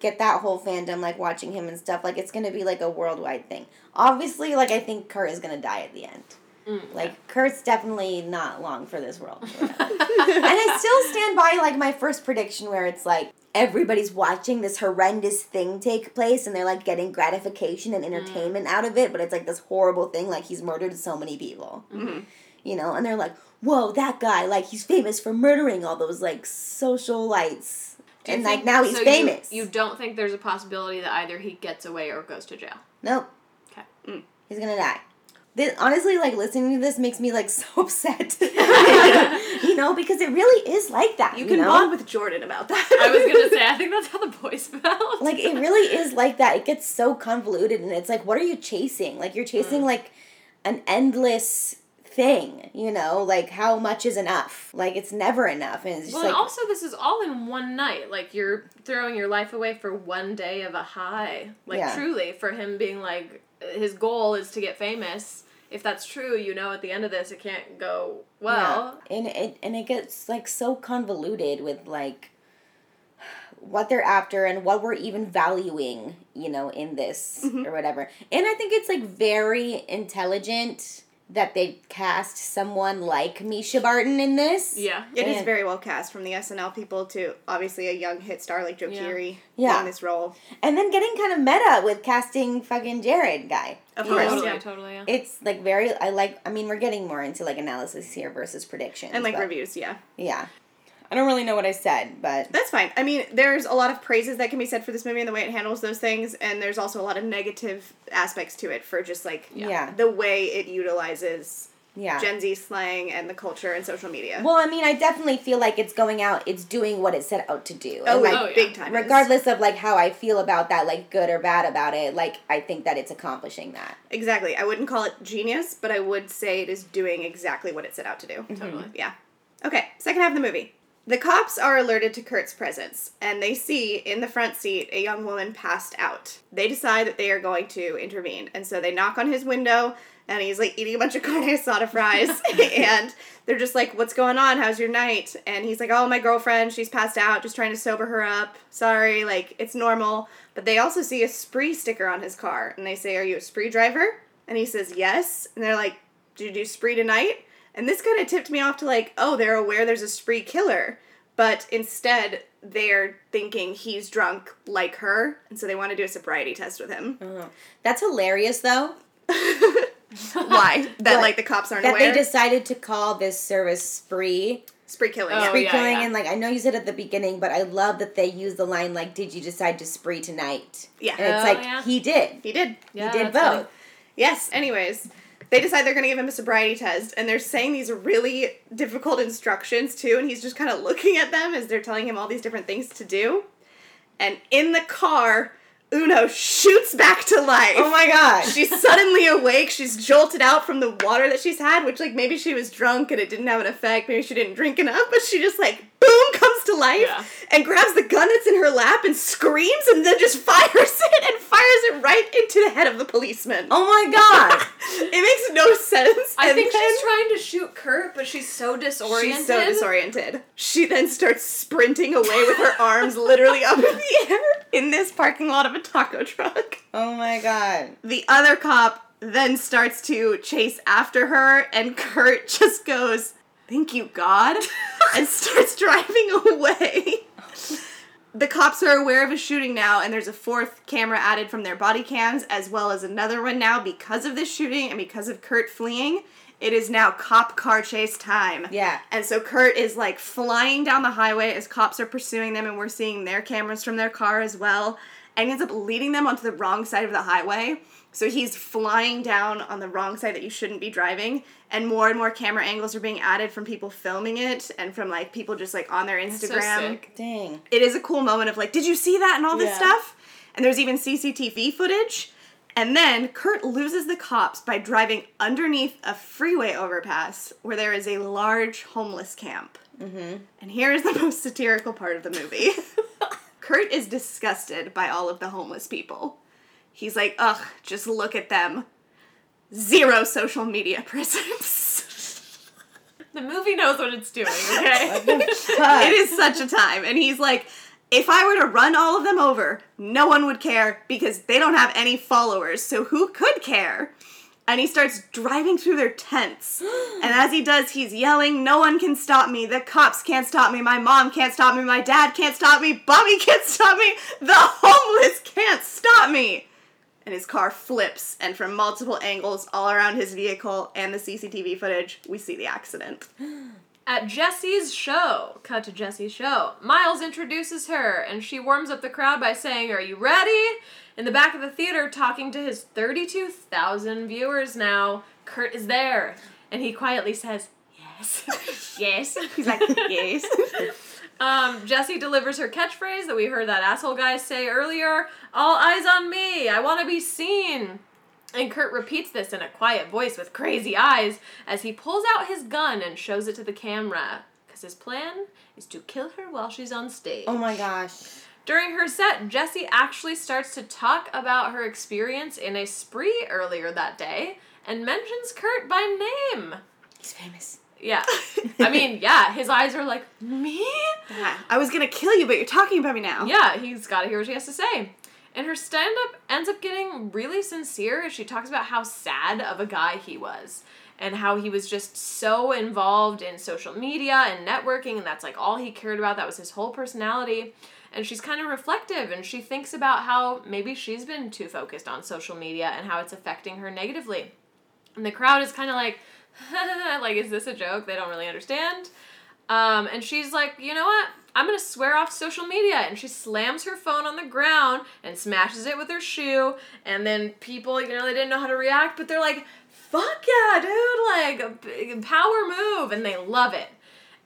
S2: get that whole fandom like watching him and stuff. Like it's gonna be like a worldwide thing. Obviously, like I think Kurt is gonna die at the end.
S1: Mm.
S2: Like Kurt's definitely not long for this world. and I still stand by like my first prediction where it's like everybody's watching this horrendous thing take place and they're like getting gratification and entertainment out of it, but it's like this horrible thing like he's murdered so many people.
S3: Mhm.
S2: You know, and they're like, "Whoa, that guy like he's famous for murdering all those like socialites."
S1: Do you
S2: And like
S1: think-
S2: now he's
S1: so
S2: famous.
S1: You, don't think there's a possibility that either he gets away or goes to jail?
S2: Nope.
S1: Okay.
S3: Mm.
S2: He's gonna die. This, honestly, like listening to this makes me like so upset. you know, because it really is like that.
S3: You can
S2: know?
S3: bond with Jordan about that.
S1: I was gonna say, I think that's how the boys felt.
S2: like it really is like that. It gets so convoluted, and it's like, what are you chasing? Like you're chasing like an endless thing. You know, like how much is enough? Like it's never enough, and it's just
S1: Well,
S2: like
S1: and also this is all in one night. Like you're throwing your life away for one day of a high. Like
S2: Yeah.
S1: truly, for him being like his goal is to get famous. If that's true, you know at the end of this it can't go well.
S2: Yeah. and it and it gets like so convoluted with like what they're after and what we're even valuing, you know, in this
S3: Mhm.
S2: or whatever. And I think it's like very intelligent that they cast someone like Mischa Barton in this.
S1: Yeah.
S3: It is
S2: And-
S3: very well cast from the SNL people to obviously a young hit star like Joe
S1: Yeah.
S3: Keery
S2: Yeah.
S3: playing this role.
S2: And then getting kind of meta with casting fucking Jared guy.
S3: Of course,
S2: know?
S1: Totally,
S3: yeah.
S1: totally, yeah.
S2: It's like very I like I mean we're getting more into like analysis here versus predictions.
S3: And like
S2: but-
S3: reviews, yeah.
S2: Yeah. I don't really know what I said, but
S3: That's fine. I mean, there's a lot of praises that can be said for this movie and the way it handles those things, and there's also a lot of negative aspects to it for just like
S2: yeah.
S3: the way it utilizes
S2: Yeah.
S3: Gen Z slang and the culture and social media.
S2: Well, I mean, I definitely feel like it's going out, it's doing what it set out to do.
S3: oh,
S2: and like,
S3: like,
S1: Oh, yeah.
S3: big time.
S2: regardless of like how I feel about that, like good or bad about it, like I think that it's accomplishing that.
S3: Exactly. I wouldn't call it genius, but I would say it is doing exactly what it set out to do. Mm-hmm.
S1: Totally.
S3: Yeah. Okay, second half of the movie. The cops are alerted to Kurt's presence, and they see in the front seat a young woman passed out. They decide that they are going to intervene, and so they knock on his window, and he's like eating a bunch of carne asada fries, and they're just like, "What's going on? How's your night?" And he's like, "Oh, my girlfriend, she's passed out. Just trying to sober her up. Sorry, like it's normal." But they also see a spree sticker on his car, and they say, "Are you a spree driver?" And he says, "Yes." And they're like, "Do you do spree tonight?" And this kind of tipped me off to like, oh, they're aware there's a spree killer, but instead they're thinking he's drunk like her, and so they want to do a sobriety test with him. Oh.
S2: That's hilarious, though.
S3: Why? That
S2: What?
S3: like the cops aren't
S2: That
S3: aware.
S2: they decided to call this service spree.
S3: spree killing.
S1: Oh.
S2: Spree
S1: yeah,
S2: killing,
S1: yeah.
S2: and like I know you said at the beginning, but I love that they use the line like, "Did you decide to spree tonight?"
S3: Yeah.
S2: And it's
S1: Oh,
S2: like
S1: yeah.
S2: he did.
S3: He did.
S1: Yeah,
S2: he did
S1: that's funny.
S2: both.
S3: Yes. Anyways, they decide they're gonna give him a sobriety test, and they're saying these really difficult instructions too, and he's just kind of looking at them as they're telling him all these different things to do. And in the car, Uno shoots back to life.
S2: Oh my gosh.
S3: She's suddenly awake. She's jolted out from the water that she's had, which like maybe she was drunk and it didn't have an effect. Maybe she didn't drink enough, but she just like boom comes to life
S1: Yeah.
S3: and grabs the gun that's in her lap and screams and then just fires it and fires it right into the head of the policeman.
S2: oh my god.
S3: it makes no sense.
S1: I
S3: and
S1: think
S3: then-
S1: she's trying to shoot Kurt, but she's so disoriented.
S3: She's so disoriented. She then starts sprinting away with her arms literally up in the air in this parking lot of a taco truck.
S2: oh my god.
S3: The other cop then starts to chase after her, and Kurt just goes, Thank you, God, and starts driving away. The cops are aware of a shooting now, and there's a fourth camera added from their body cams, as well as another one now because of this shooting and because of Kurt fleeing. It is now cop car chase time.
S2: Yeah.
S3: And so Kurt is like flying down the highway as cops are pursuing them, and we're seeing their cameras from their car as well. And he ends up leading them onto the wrong side of the highway. So he's flying down on the wrong side that you shouldn't be driving, and more and more camera angles are being added from people filming it and from like people just like on their
S1: so
S3: Instagram.
S1: sick.
S2: Dang.
S3: It is a cool moment of like, did you see that and all this
S2: Yeah.
S3: stuff? And there's even CCTV footage. And then Kurt loses the cops by driving underneath a freeway overpass where there is a large homeless camp. Mm-hmm. And here is the most satirical part of the movie. Kurt is disgusted by all of the homeless people. He's like, ugh, just look at them. Zero social media presence.
S1: The movie knows what it's doing, okay?
S3: it is such a time. And he's like, if I were to run all of them over, no one would care because they don't have any followers. So who could care? And he starts driving through their tents. and as he does, he's yelling, No one can stop me. The cops can't stop me. My mom can't stop me. My dad can't stop me. Bobby can't stop me. The homeless can't stop me. And his car flips, and from multiple angles all around his vehicle and the CCTV footage, we see the accident.
S1: At Jesse's show, cut to Jesse's show, Miles introduces her and she warms up the crowd by saying, Are you ready? In the back of the theater, talking to his 32,000 viewers now, Kurt is there. And he quietly says, Yes. yes.
S3: He's like, Yes.
S1: Um, Jesse delivers her catchphrase that we heard that asshole guy say earlier All eyes on me. I want to be seen. And Kurt repeats this in a quiet voice with crazy eyes as he pulls out his gun and shows it to the camera. Because his plan is to kill her while she's on stage.
S2: Oh my gosh.
S1: During her set, Jesse actually starts to talk about her experience in a spree earlier that day and mentions Kurt by name.
S2: He's famous.
S1: Yeah. I mean, yeah, his eyes are like, me?
S3: Yeah, I was gonna kill you, but you're talking about me now.
S1: Yeah, he's got to hear what she has to say. And her stand up ends up getting really sincere as she talks about how sad of a guy he was and how he was just so involved in social media and networking, and that's like all he cared about. That was his whole personality. And she's kind of reflective and she thinks about how maybe she's been too focused on social media and how it's affecting her negatively. And the crowd is kind of like, like, is this a joke? They don't really understand. Um, and she's like, you know what? I'm gonna swear off social media. And she slams her phone on the ground and smashes it with her shoe. And then people, you know, they didn't know how to react, but they're like, fuck yeah, dude, like, power move. And they love it.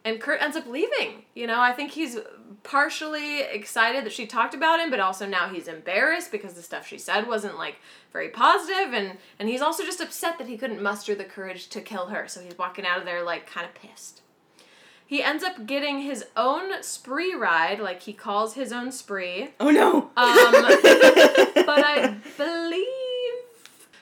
S1: And Kurt ends up leaving. You know, I think he's partially excited that she talked about him, but also now he's embarrassed because the stuff she said wasn't like very positive, and and he's also just upset that he couldn't muster the courage to kill her. So he's walking out of there like kind of pissed. He ends up getting his own spree ride, like he calls his own spree.
S2: Oh no.
S1: Um, but I believe.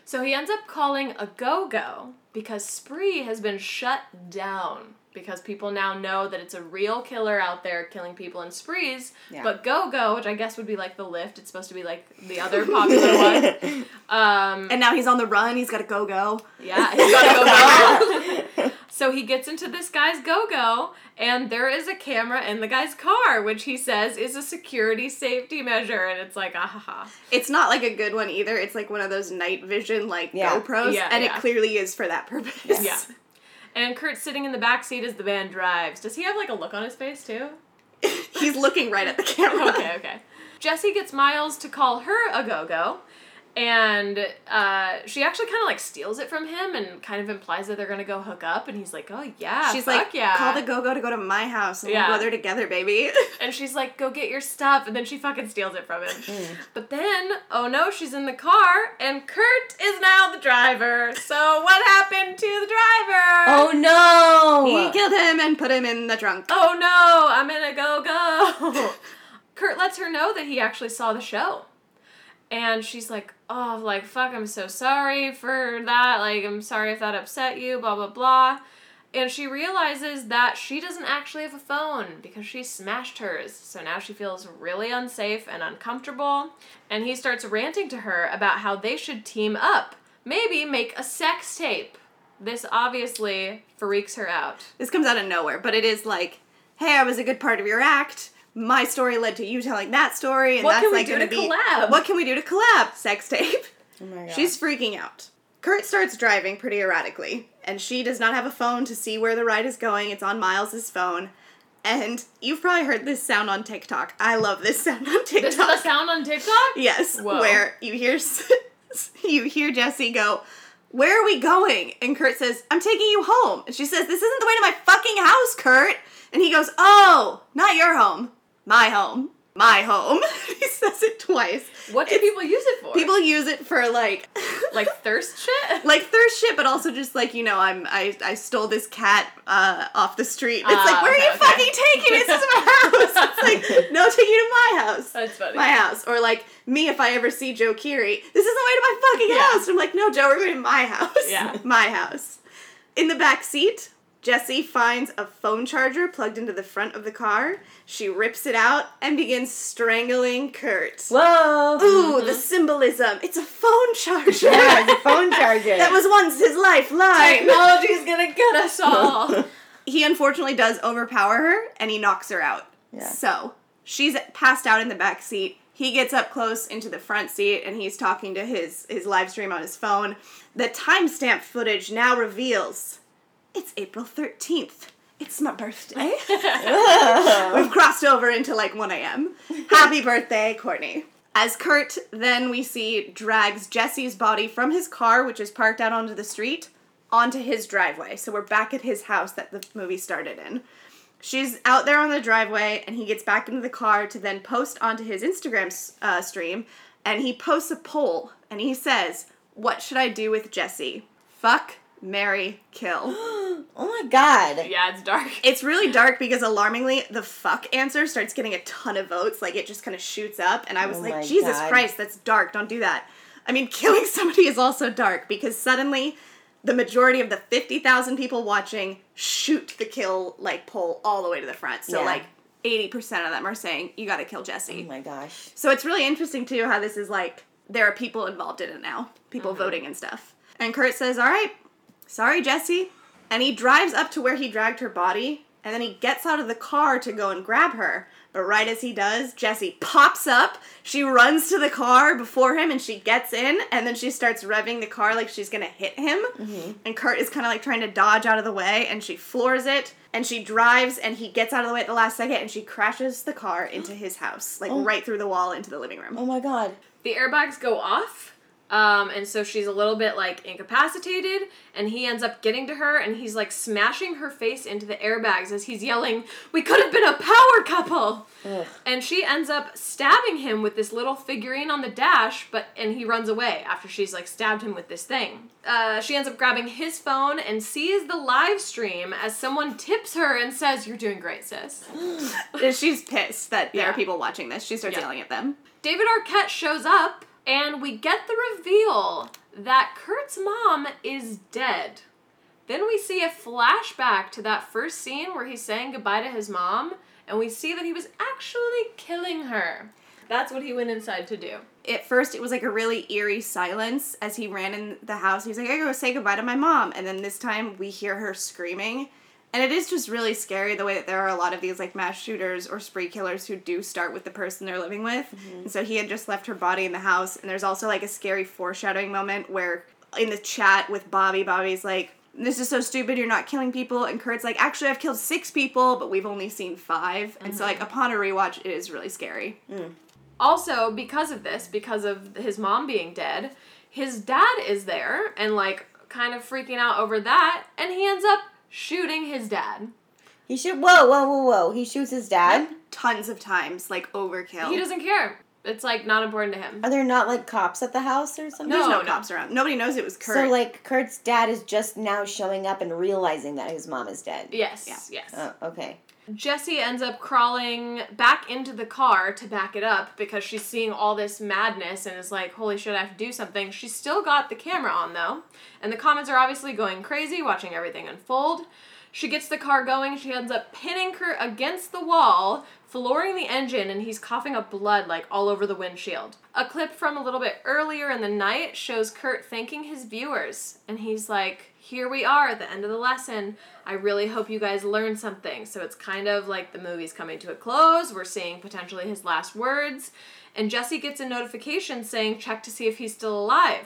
S1: So he ends up calling a go go because Spree has been shut down because people now know that it's a real killer out there killing people in sprees.
S2: Yeah.
S1: But go go, which I guess would be like the Lyft, it's supposed to be like the other popular one. Um,
S3: And now he's on the run. He's got a go go.
S1: yeah, he's got a go go. so he gets into this guy's go go, and there is a camera in the guy's car, which he says is a security safety measure, and it's like, ah ha ha.
S3: It's not like a good one either. It's like one of those night vision like
S2: Yeah.
S3: GoPros,
S1: Yeah,
S3: and
S1: yeah.
S3: it clearly is for that purpose.
S1: Yeah. And Kurt's sitting in the back seat as the van drives. Does he have like a look on his face too?
S3: he's looking right at the camera.
S1: Okay, okay. Jesse gets Miles to call her a go go, and uh, she actually kind of like steals it from him and kind of implies that they're gonna go hook up. And he's like, "Oh yeah,
S3: She's
S1: fuck
S3: like,
S1: yeah."
S3: call the go go to go to my house, and
S1: Yeah.
S3: we'll go there together, baby.
S1: and she's like, "Go get your stuff," and then she fucking steals it from him.
S3: Mm.
S1: But then, oh no, she's in the car, and Kurt is now the driver. So what happened to the driver?
S2: Oh no.
S3: he killed him and put him in the trunk.
S1: Oh no, I'm in a go go. Kurt lets her know that he actually saw the show. And she's like, oh, like, fuck, I'm so sorry for that. Like, I'm sorry if that upset you, blah, blah, blah. And she realizes that she doesn't actually have a phone because she smashed hers. So now she feels really unsafe and uncomfortable. And he starts ranting to her about how they should team up. Maybe make a sex tape. This obviously freaks her out.
S3: This comes out of nowhere, but it is like, hey, I was a good part of your act. My story led to you telling that story, and
S1: What
S3: that's
S1: can we
S3: like
S1: do
S3: gonna be
S1: collab?
S3: what can we do to collab? Sex tape.
S2: Oh my god.
S3: She's freaking out. Kurt starts driving pretty erratically, and she does not have a phone to see where the ride is going. It's on Miles's phone. And you've probably heard this sound on TikTok. I love this sound on TikTok.
S1: This is a sound on TikTok?
S3: Yes,
S1: Whoa.
S3: where you hear you hear Jesse go, Where are we going? And Kurt says, I'm taking you home. And she says, This isn't the way to my fucking house, Kurt. And he goes, Oh, not your home. My home. My home. he says it twice.
S1: What do
S3: It's-
S1: people use it for?
S3: People use it for like
S1: like thirst shit.
S3: like thirst shit, but also just like you know, I'm I I stole this cat uh, off the street. It's
S1: Ah,
S3: like, where
S1: okay,
S3: are you
S1: okay.
S3: fucking taking me? This is my house. It's like, no, take you to my house.
S1: That's funny.
S3: My house, or like me if I ever see Joe Keery. This is the way to my fucking
S1: Yeah.
S3: house. I'm like, no, Joe, we're going to my house.
S1: Yeah.
S3: my house. In the back seat, Jesse finds a phone charger plugged into the front of the car. She rips it out and begins strangling Kurt.
S2: Whoa.
S3: Ooh, the mm-hmm. symbolism. It's a phone charger.
S2: Yeah, it's a phone charger.
S3: That was once his lifeline.
S1: Technology's gonna get us all.
S3: He unfortunately does overpower her and he knocks her out.
S2: Yeah.
S3: So she's passed out in the back seat. He gets up close into the front seat and he's talking to his his live stream on his phone. The timestamp footage now reveals it's April 13th. It's my birthday. We've crossed over into like 1 a.m. Happy birthday, Courtney. As Kurt, then we see, drags Jesse's body from his car, which is parked out onto the street, onto his driveway. So we're back at his house that the movie started in. She's out there on the driveway, and he gets back into the car to then post onto his Instagram uh, stream. And he posts a poll, and he says, What should I do with Jesse? Fuck, marry, kill.
S2: oh my god.
S1: yeah, it's dark.
S3: It's really dark because alarmingly, the fuck answer starts getting a ton of votes. Like it just kind of shoots up, and I was
S2: Oh
S3: like, Jesus
S2: God.
S3: Christ, that's dark. Don't do that. I mean, killing somebody is also dark because suddenly the majority of the 50,000 people watching shoot the kill like poll all the way to the front. So
S2: Yeah.
S3: like 80% of them are saying you got to kill Jesse.
S2: Oh my gosh.
S3: So it's really interesting too how this is like there are people involved in it now, people
S2: Mm-hmm.
S3: voting and stuff. And Kurt says, "All right, sorry, Jesse," and he drives up to where he dragged her body, and then he gets out of the car to go and grab her. But right as he does, Jesse pops up. She runs to the car before him and she gets in, and then she starts revving the car like she's gonna hit him. Mm-hmm. And Kurt is kind of like trying to dodge out of the way, and she floors it, and she drives, and he gets out of the way at the last second, and she crashes the car into his house, like oh. right through the wall into the living room.
S2: Oh my god.
S1: the airbags go off. Um, and so she's a little bit like incapacitated, and he ends up getting to her, and he's like smashing her face into the airbags as he's yelling, "We could have been a power couple!"
S2: Ugh.
S1: And she ends up stabbing him with this little figurine on the dash, but and he runs away after she's like stabbed him with this thing. Uh, she ends up grabbing his phone and sees the live stream as someone tips her and says, "You're doing great, sis."
S3: And She's pissed that there
S1: Yeah.
S3: are people watching this. She starts
S1: Yeah.
S3: yelling at them.
S1: David Arquette shows up, and we get the reveal that Kurt's mom is dead. Then we see a flashback to that first scene where he's saying goodbye to his mom, and we see that he was actually killing her. That's what he went inside to do.
S3: At first, it was like a really eerie silence as he ran in the house. He's like, I gotta go say goodbye to my mom. And then this time, we hear her screaming. And it is just really scary the way that there are a lot of these like mass shooters or spree killers who do start with the person they're living with. Mm-hmm. And so he had just left her body in the house. And there's also like a scary foreshadowing moment where in the chat with Bobby, Bobby's like, this is so stupid, you're not killing people. And Kurt's like, actually, I've killed six people, but we've only seen 5 And so, like, mm-hmm. upon a rewatch, it is really scary. Mm.
S1: Also, because of this, because of his mom being dead, his dad is there and like kind of freaking out over that, and he ends up shooting his dad.
S2: He shoot. Whoa, whoa, whoa, whoa. He shoots his dad.
S3: Tons of times, like, overkill.
S1: He doesn't care. It's like not important to him.
S2: Are there not like cops at the house or something?
S3: There's no,
S1: No, no.
S3: cops around. Nobody knows it was Kurt.
S2: So like Kurt's dad is just now showing up and realizing that his mom is dead.
S1: Yes,
S3: Yeah.
S1: yes.
S2: Oh, okay.
S1: Jesse ends up crawling back into the car to back it up because she's seeing all this madness and is like, holy shit, I have to do something. She's still got the camera on though, and the comments are obviously going crazy, watching everything unfold. She gets the car going, she ends up pinning Kurt against the wall, flooring the engine, and he's coughing up blood like all over the windshield. A clip from a little bit earlier in the night shows Kurt thanking his viewers, and he's like, Here we are at the end of the lesson. I really hope you guys learned something. So it's kind of like the movie's coming to a close. We're seeing potentially his last words. And Jesse gets a notification saying, Check to see if he's still alive.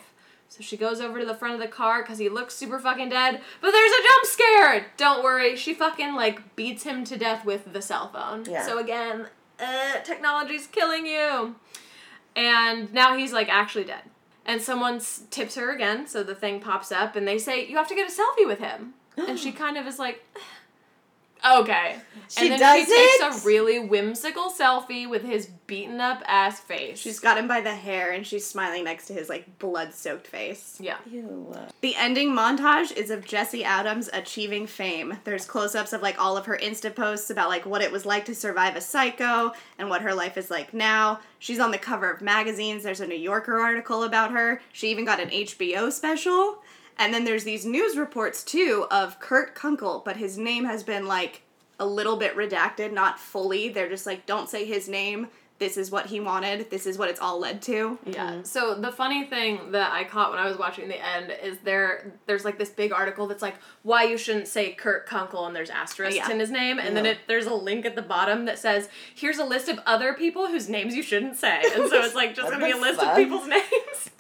S1: So she goes over to the front of the car because he looks super fucking dead. But there's a jump scare! Don't worry, she fucking like beats him to death with the cell phone.
S2: Yeah.
S1: So again, uh, technology's killing you. And now he's like actually dead. And someone tips her again, so the thing pops up, and they say you have to get a selfie with him, and she kind of is like. Okay.
S2: She
S1: and then
S2: does
S1: she takes
S2: it?
S1: a really whimsical selfie with his beaten up ass face.
S3: She's got him by the hair and she's smiling next to his like blood soaked face.
S1: yeah.
S2: Ew.
S3: The ending montage is of Jesse Adams achieving fame. There's close-ups of like all of her Insta posts about like what it was like to survive a psycho and what her life is like now. She's on the cover of magazines. There's a New Yorker article about her. She even got an HBO special. And then there's these news reports too of Kurt Kunkel, but his name has been like a little bit redacted, not fully. They're just like don't say his name. This is what he wanted. This is what it's all led to.
S1: Yeah. So the funny thing that I caught when I was watching the end is there there's like this big article that's like why you shouldn't say Kurt Kunkel and there's asterisks
S3: Yeah.
S1: in his name and then it there's a link at the bottom that says here's a list of other people whose names you shouldn't say. And so it's like just gonna be a list
S2: fuck?
S1: of people's names.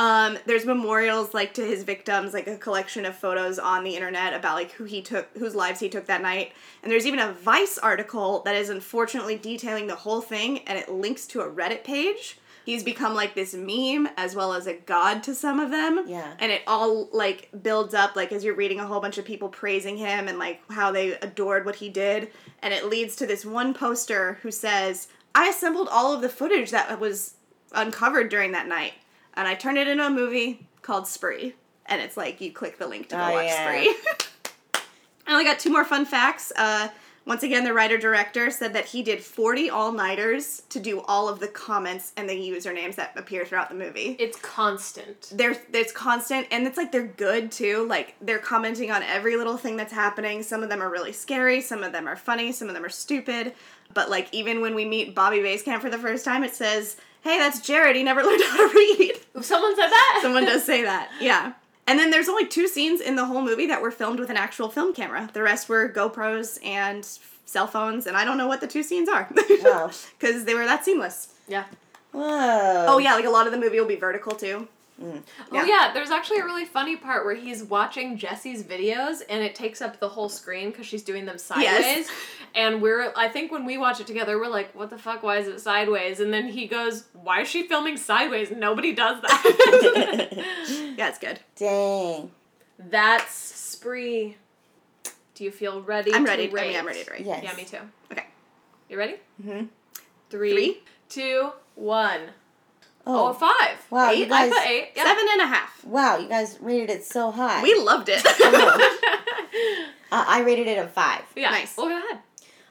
S3: Um, there's memorials like to his victims, like a collection of photos on the internet about like who he took, whose lives he took that night. And there's even a Vice article that is unfortunately detailing the whole thing, and it links to a Reddit page. He's become like this meme as well as a god to some of them.
S2: Yeah.
S3: And it all like builds up like as you're reading a whole bunch of people praising him and like how they adored what he did. And it leads to this one poster who says, I assembled all of the footage that was uncovered during that night and I turned it into a movie called Spree. And it's like you click the link to go
S2: Oh,
S3: watch
S2: yeah.
S3: Spree. I only got two more fun facts. Uh, once again, the writer director said that he did 40 all nighters to do all of the comments and the usernames that appear throughout the movie.
S1: It's constant.
S3: They're, it's constant and it's like they're good too. Like they're commenting on every little thing that's happening. Some of them are really scary, some of them are funny, some of them are stupid. But like even when we meet Bobby Basecamp for the first time, it says, Hey, that's Jared. He never learned how to read.
S1: Someone said that.
S3: Someone does say that. Yeah. And then there's only two scenes in the whole movie that were filmed with an actual film camera. The rest were GoPros and cell phones, and I don't know what the two scenes are.
S2: Wow.
S3: Because they were that seamless.
S1: Yeah.
S2: Whoa.
S3: Oh, yeah, like a lot of the movie will be vertical too.
S1: Oh
S3: Yeah.
S1: yeah, there's actually a really funny part where he's watching Jesse's videos and it takes up the whole screen because she's doing them sideways.
S3: Yes.
S1: And we're, I think when we watch it together, we're like, what the fuck? Why is it sideways? And then he goes, why is she filming sideways? Nobody does that.
S3: Yeah, it's good.
S2: Dang.
S1: That's spree. Do you feel ready?
S3: I'm
S1: to
S3: ready. I mean, I'm ready to rate.
S2: Yes.
S1: Yeah, me too.
S3: Okay.
S1: You ready?
S2: Mhm.
S1: Three,
S3: Three.
S1: two, one. Oh, a
S2: Oh.
S1: five.
S2: Wow,
S3: Eight?
S2: you
S1: I
S2: guys.
S1: put eight. Yeah.
S3: Seven and a half.
S2: Wow, you guys rated it so high.
S3: We loved it.
S2: Uh, I rated it a five.
S1: yeah.
S3: Nice.
S1: Well, go ahead.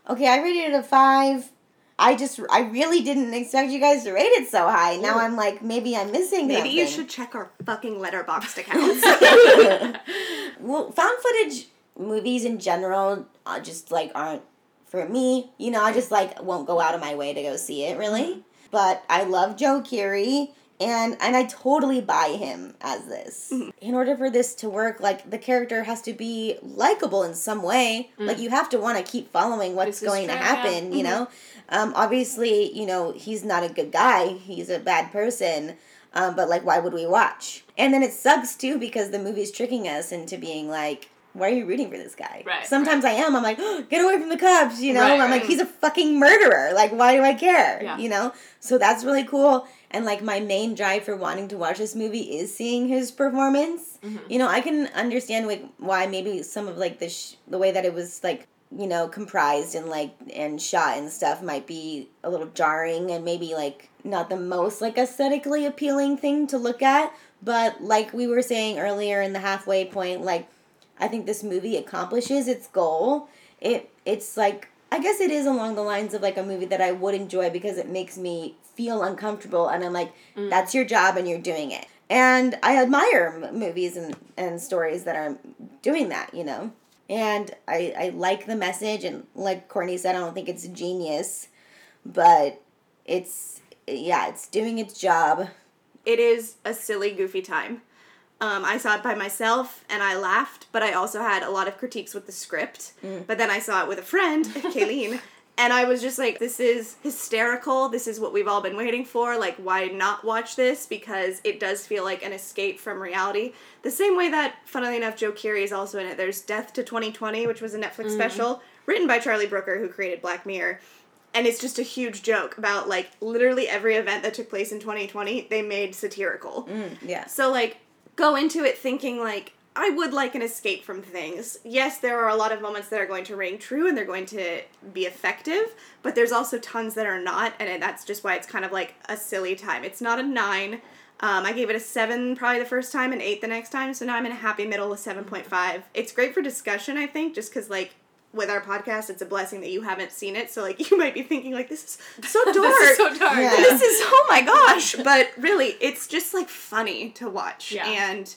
S2: Okay, I rated it a five. I just, I really didn't expect you guys to rate it so high. Now
S1: Ooh.
S2: I'm like, maybe I'm missing
S3: Maybe you should check our fucking Letterboxd accounts.
S2: well, found footage movies in general uh, just like aren't for me. You know, I just like won't go out of my way to go see it really. But I love Joe Keery and and I totally buy him as this. In order for this to work, like the character has to be likable in some way. Like you have to want to keep following what's going to
S1: yeah.
S2: happen, you know? Um obviously, you know, he's not a good guy. He's a bad person. Um, but like, why would we watch? And then it sucks too because the movie's tricking us into being like, why are you rooting for this guy?
S1: Right,
S2: Sometimes I am. I'm like, get away from the cops. You know.
S1: Right,
S2: I'm like, he's a fucking murderer. Like, why do I care?
S1: Yeah.
S2: You know. So that's really cool. And like, my main drive for wanting to watch this movie is seeing his performance.
S1: Mm-hmm.
S2: You know, I can understand like why maybe some of like the sh- the way that it was like you know comprised and like and shot and stuff might be a little jarring and maybe like not the most like aesthetically appealing thing to look at but like we were saying earlier in the halfway point like i think this movie accomplishes its goal. It it's like i guess it is along the lines of like a movie that i would enjoy because it makes me feel uncomfortable and i'm like mm. that's your job and you're doing it. And i admire m- movies and, and stories that are doing that you know? And I, I like the message and like courtney said i don't think it's genius but it's yeah it's doing its job.
S3: It is a silly, goofy time. Um, I saw it by myself and I laughed, but I also had a lot of critiques with the script. But then I saw it with a friend, Kayleen, and I was just like, this is hysterical. This is what we've all been waiting for. Like, why not watch this? Because it does feel like an escape from reality. The same way that, funnily enough, Joe Keery is also in it. There's Death to 2020, which was a Netflix special written by Charlie Brooker, who created Black Mirror. and it's just a huge joke about like literally every event that took place in 2020 they made satirical.
S2: Mm, yeah.
S3: So like go into it thinking like I would like an escape from things. Yes, there are a lot of moments that are going to ring true and they're going to be effective, but there's also tons that are not, and that's just why it's kind of like a silly time. It's not a nine. Um, I gave it a seven probably the first time and eight the next time, so now I'm in a happy middle with seven point five. It's great for discussion, I think, just because like with our podcast, it's a blessing that you haven't seen it. So like you might be thinking like this is so dark.
S1: this is so dark.
S2: Yeah.
S3: this is oh my gosh but really it's just like funny to watch
S1: Yeah.
S3: and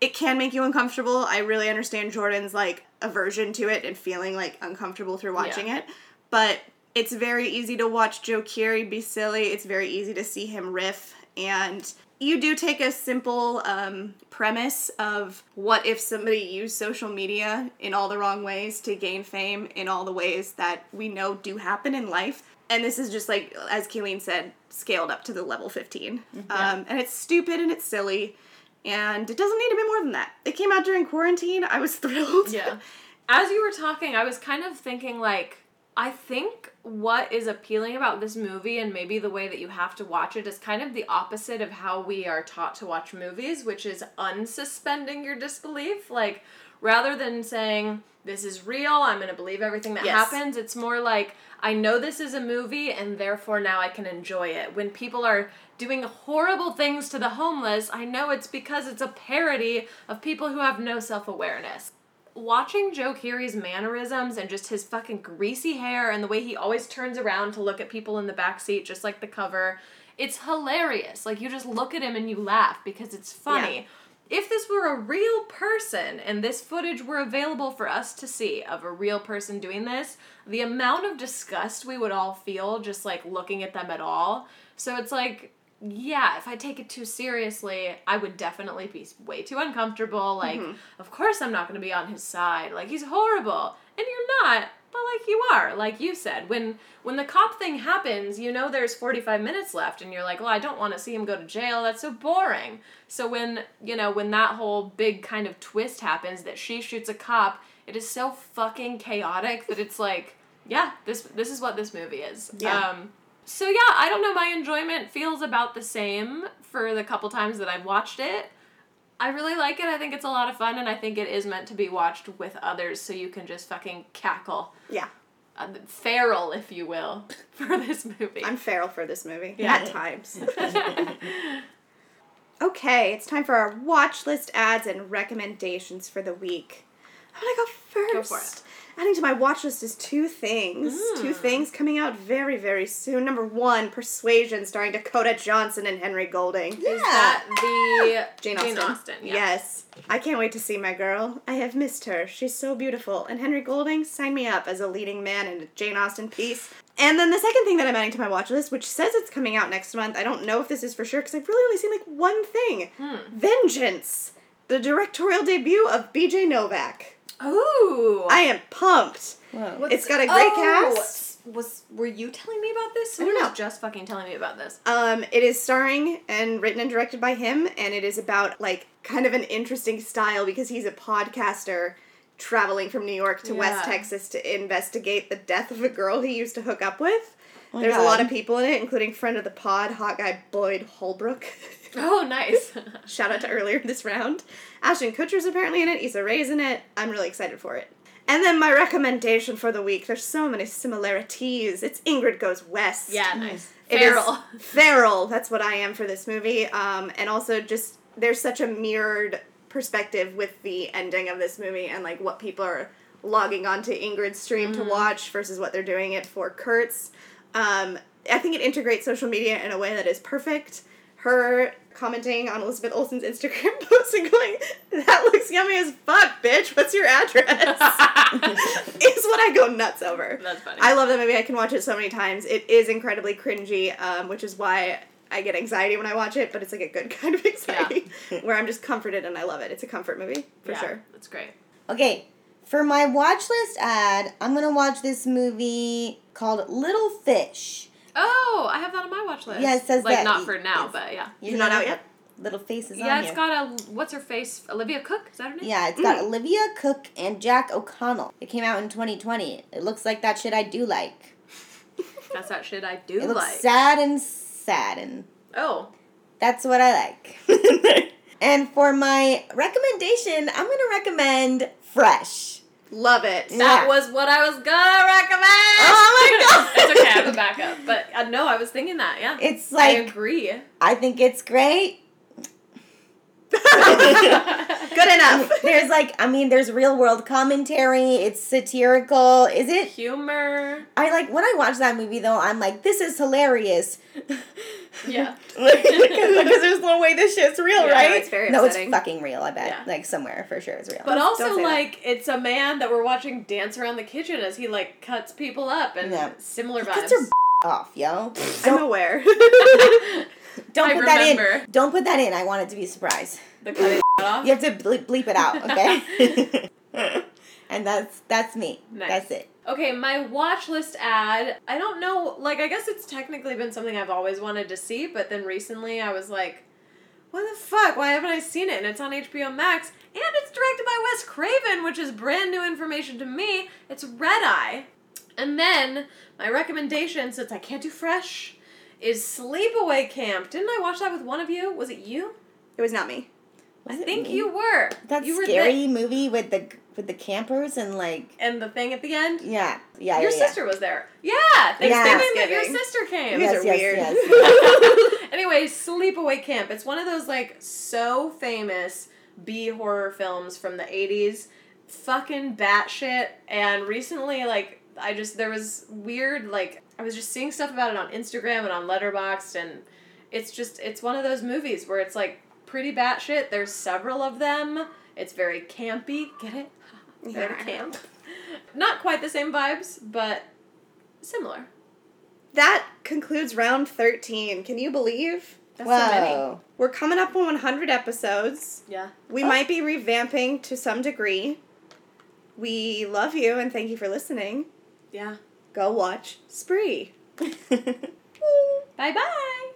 S3: it can make you uncomfortable i really understand jordan's like aversion to it and feeling like uncomfortable through watching
S1: Yeah.
S3: it but it's very easy to watch joe Keery be silly it's very easy to see him riff and you do take a simple um, premise of what if somebody used social media in all the wrong ways to gain fame in all the ways that we know do happen in life. And this is just like, as Kayleen said, scaled up to the level 15. Um, and it's stupid and it's silly. And it doesn't need to be more than that. It came out during quarantine. I was thrilled.
S1: Yeah. As you were talking, I was kind of thinking like I think what is appealing about this movie and maybe the way that you have to watch it is kind of the opposite of how we are taught to watch movies, which is unsuspending your disbelief. Like rather than saying this is real, I'm going to believe everything that
S3: Yes.
S1: happens, it's more like I know this is a movie and therefore now I can enjoy it. When people are doing horrible things to the homeless, I know it's because it's a parody of people who have no self-awareness watching Joe Keery's mannerisms and just his fucking greasy hair and the way he always turns around to look at people in the back seat, just like the cover, it's hilarious. Like you just look at him and you laugh because it's funny. If this were a real person and this footage were available for us to see of a real person doing this, the amount of disgust we would all feel just like looking at them at all. So it's like yeah, if I take it too seriously, I would definitely be way too uncomfortable. Like, of course I'm not going to be on his side. Like, he's horrible. And you're not, but like you are, like you said. When when the cop thing happens, you know there's 45 minutes left and you're like, "Well, I don't want to see him go to jail. That's so boring." So when, you know, when that whole big kind of twist happens that she shoots a cop, it is so fucking chaotic that it's like, yeah, this this is what this movie is.
S3: Yeah.
S1: Um so yeah, I don't know. My enjoyment feels about the same for the couple times that I've watched it. I really like it. I think it's a lot of fun, and I think it is meant to be watched with others, so you can just fucking cackle,
S3: Yeah.
S1: uh, feral, if you will, for this movie.
S3: I'm feral for this movie.
S1: Yeah.
S3: At times. okay, it's time for our watch list ads and recommendations for the week. I'm gonna go first.
S1: Go for it.
S3: Adding to my watch list is two things.
S1: Mm.
S3: Two things coming out very, very soon. Number one, Persuasion, starring Dakota Johnson and Henry Golding.
S1: is that the
S3: Jane
S1: Jane
S3: Austen.
S1: Austen? Yeah.
S3: Yes. I can't wait to see my girl. I have missed her. She's so beautiful. And Henry Golding, sign me up as a leading man in a Jane Austen piece. And then the second thing that I'm adding to my watch list, which says it's coming out next month, I don't know if this is for sure because I've really only seen like one thing
S1: Hmm.
S3: Vengeance, the directorial debut of BJ Novak.
S1: Ooh.
S3: I am pumped.
S2: Whoa.
S3: It's got a great
S1: Oh,
S3: cast.
S1: Was were you telling me about this?
S3: I don't know.
S1: just fucking telling me about this.
S3: Um, it is starring and written and directed by him, and it is about like kind of an interesting style because he's a podcaster traveling from New York to West Texas to investigate the death of a girl he used to hook up with.
S2: Oh my
S3: There's a lot of people in it, including friend of the pod, hot guy Boyd Holbrook.
S1: Oh, nice.
S3: Shout out to earlier this round. Ashton Kutcher's apparently in it. Issa Rae's in it. I'm really excited for it. And then my recommendation for the week. There's so many similarities. It's Ingrid Goes West.
S1: yeah, nice.
S3: It is
S1: Feral.
S3: feral. That's what I am for this movie. Um, and also just there's such a mirrored perspective with the ending of this movie and like what people are logging onto Ingrid's stream to watch versus what they're doing it for Kurt's. Um, I think it integrates social media in a way that is perfect. Her commenting on Elizabeth Olsen's Instagram post and going, "That looks yummy as fuck, bitch. What's your address?" is what I go nuts over.
S1: That's funny.
S3: I love that movie. I can watch it so many times. It is incredibly cringy, um, which is why I get anxiety when I watch it, but it's like a good kind of anxiety where I'm just comforted and I love it. It's a comfort movie for
S1: yeah,
S3: sure.
S1: That's great.
S2: Okay, for my watch list ad, I'm gonna watch this movie called Little Fish.
S1: Oh, I have that on my watch list.
S2: Yeah, it says
S1: like
S2: that.
S1: not for
S2: It's-
S1: now, but yeah.
S3: You're not out yet?
S2: Little Faces
S1: Yeah,
S2: on
S1: it's
S2: here.
S1: got a what's her face? Olivia Cooke. Is that her name?
S2: yeah, it's got mm. Olivia Cooke and Jack O'Connell. It came out in 2020. It looks like that shit I do like.
S1: That's that shit I do
S2: It looks
S1: like.
S2: sad and sad and
S1: oh,
S2: that's what I like. and for my recommendation, I'm gonna recommend Fresh.
S3: Love it.
S2: Yeah.
S1: that was what I was gonna recommend.
S2: Oh my God.
S1: it's okay. I have a backup, but uh, no, I was thinking that. Yeah,
S2: It's like I
S1: agree.
S2: I think it's great.
S3: Good enough.
S2: There's like I mean there's real world commentary, it's satirical. Is it
S1: Humor.
S2: I like when I watch that movie though, I'm like, this is hilarious.
S1: Yeah.
S2: because there's no way this shit's real,
S1: Yeah,
S2: right?
S3: it's very
S2: no, it's fucking real. I bet,
S1: Yeah.
S2: like somewhere for sure, it's real.
S1: But
S3: Don't
S1: also,
S3: say that.
S1: like, it's a man that we're watching dance around the kitchen as he like cuts people up and
S2: Yeah.
S1: similar vibes.
S2: Cuts her off, yo.
S3: I'm aware.
S2: Don't
S1: I
S2: put that in. Don't put that in. I want it to be a surprise.
S1: the cutting off.
S2: You have to bleep, bleep it out, okay? and that's that's me.
S1: Nice.
S2: That's it.
S1: Okay, my watch list ad. I don't know. Like, I guess it's technically been something I've always wanted to see, but then recently I was like, "What the fuck? Why haven't I seen it?" And it's on HBO Max, and it's directed by Wes Craven, which is brand new information to me. It's Red Eye. And then my recommendation, since I can't do fresh, is Sleepaway Camp. Didn't I watch that with one of you? Was it you?
S3: it was not me.
S1: I
S2: Was it
S1: think
S2: me?
S1: you were.
S2: That
S1: you were
S2: scary movie with the with the campers and like
S1: and the thing at the end.
S2: yeah yeah
S1: Your
S2: yeah, yeah.
S1: sister was there. Yeah, Thanksgiving
S2: Yeah.
S1: that your sister came.
S3: You guys
S2: Yes,
S3: are
S2: yes,
S3: weird.
S2: yes.
S1: anyway, Sleepaway Camp. It's one of those like so famous B horror films from the 80s. Fucking batshit. And recently, like, I just, there was weird, like, I was just seeing stuff about it on Instagram and on Letterboxd, and it's just, it's one of those movies where it's like pretty batshit. There's several of them. It's very campy. Get it? very
S3: Yeah.
S1: camp. Not quite the same vibes, but similar.
S3: That concludes round 13. Can you believe?
S1: That's so many.
S3: We're coming up on 100 episodes.
S1: Yeah.
S3: We
S2: Oh.
S3: might be revamping to some degree. We love you and thank you for listening.
S1: Yeah.
S3: Go watch Spree.
S1: Bye bye.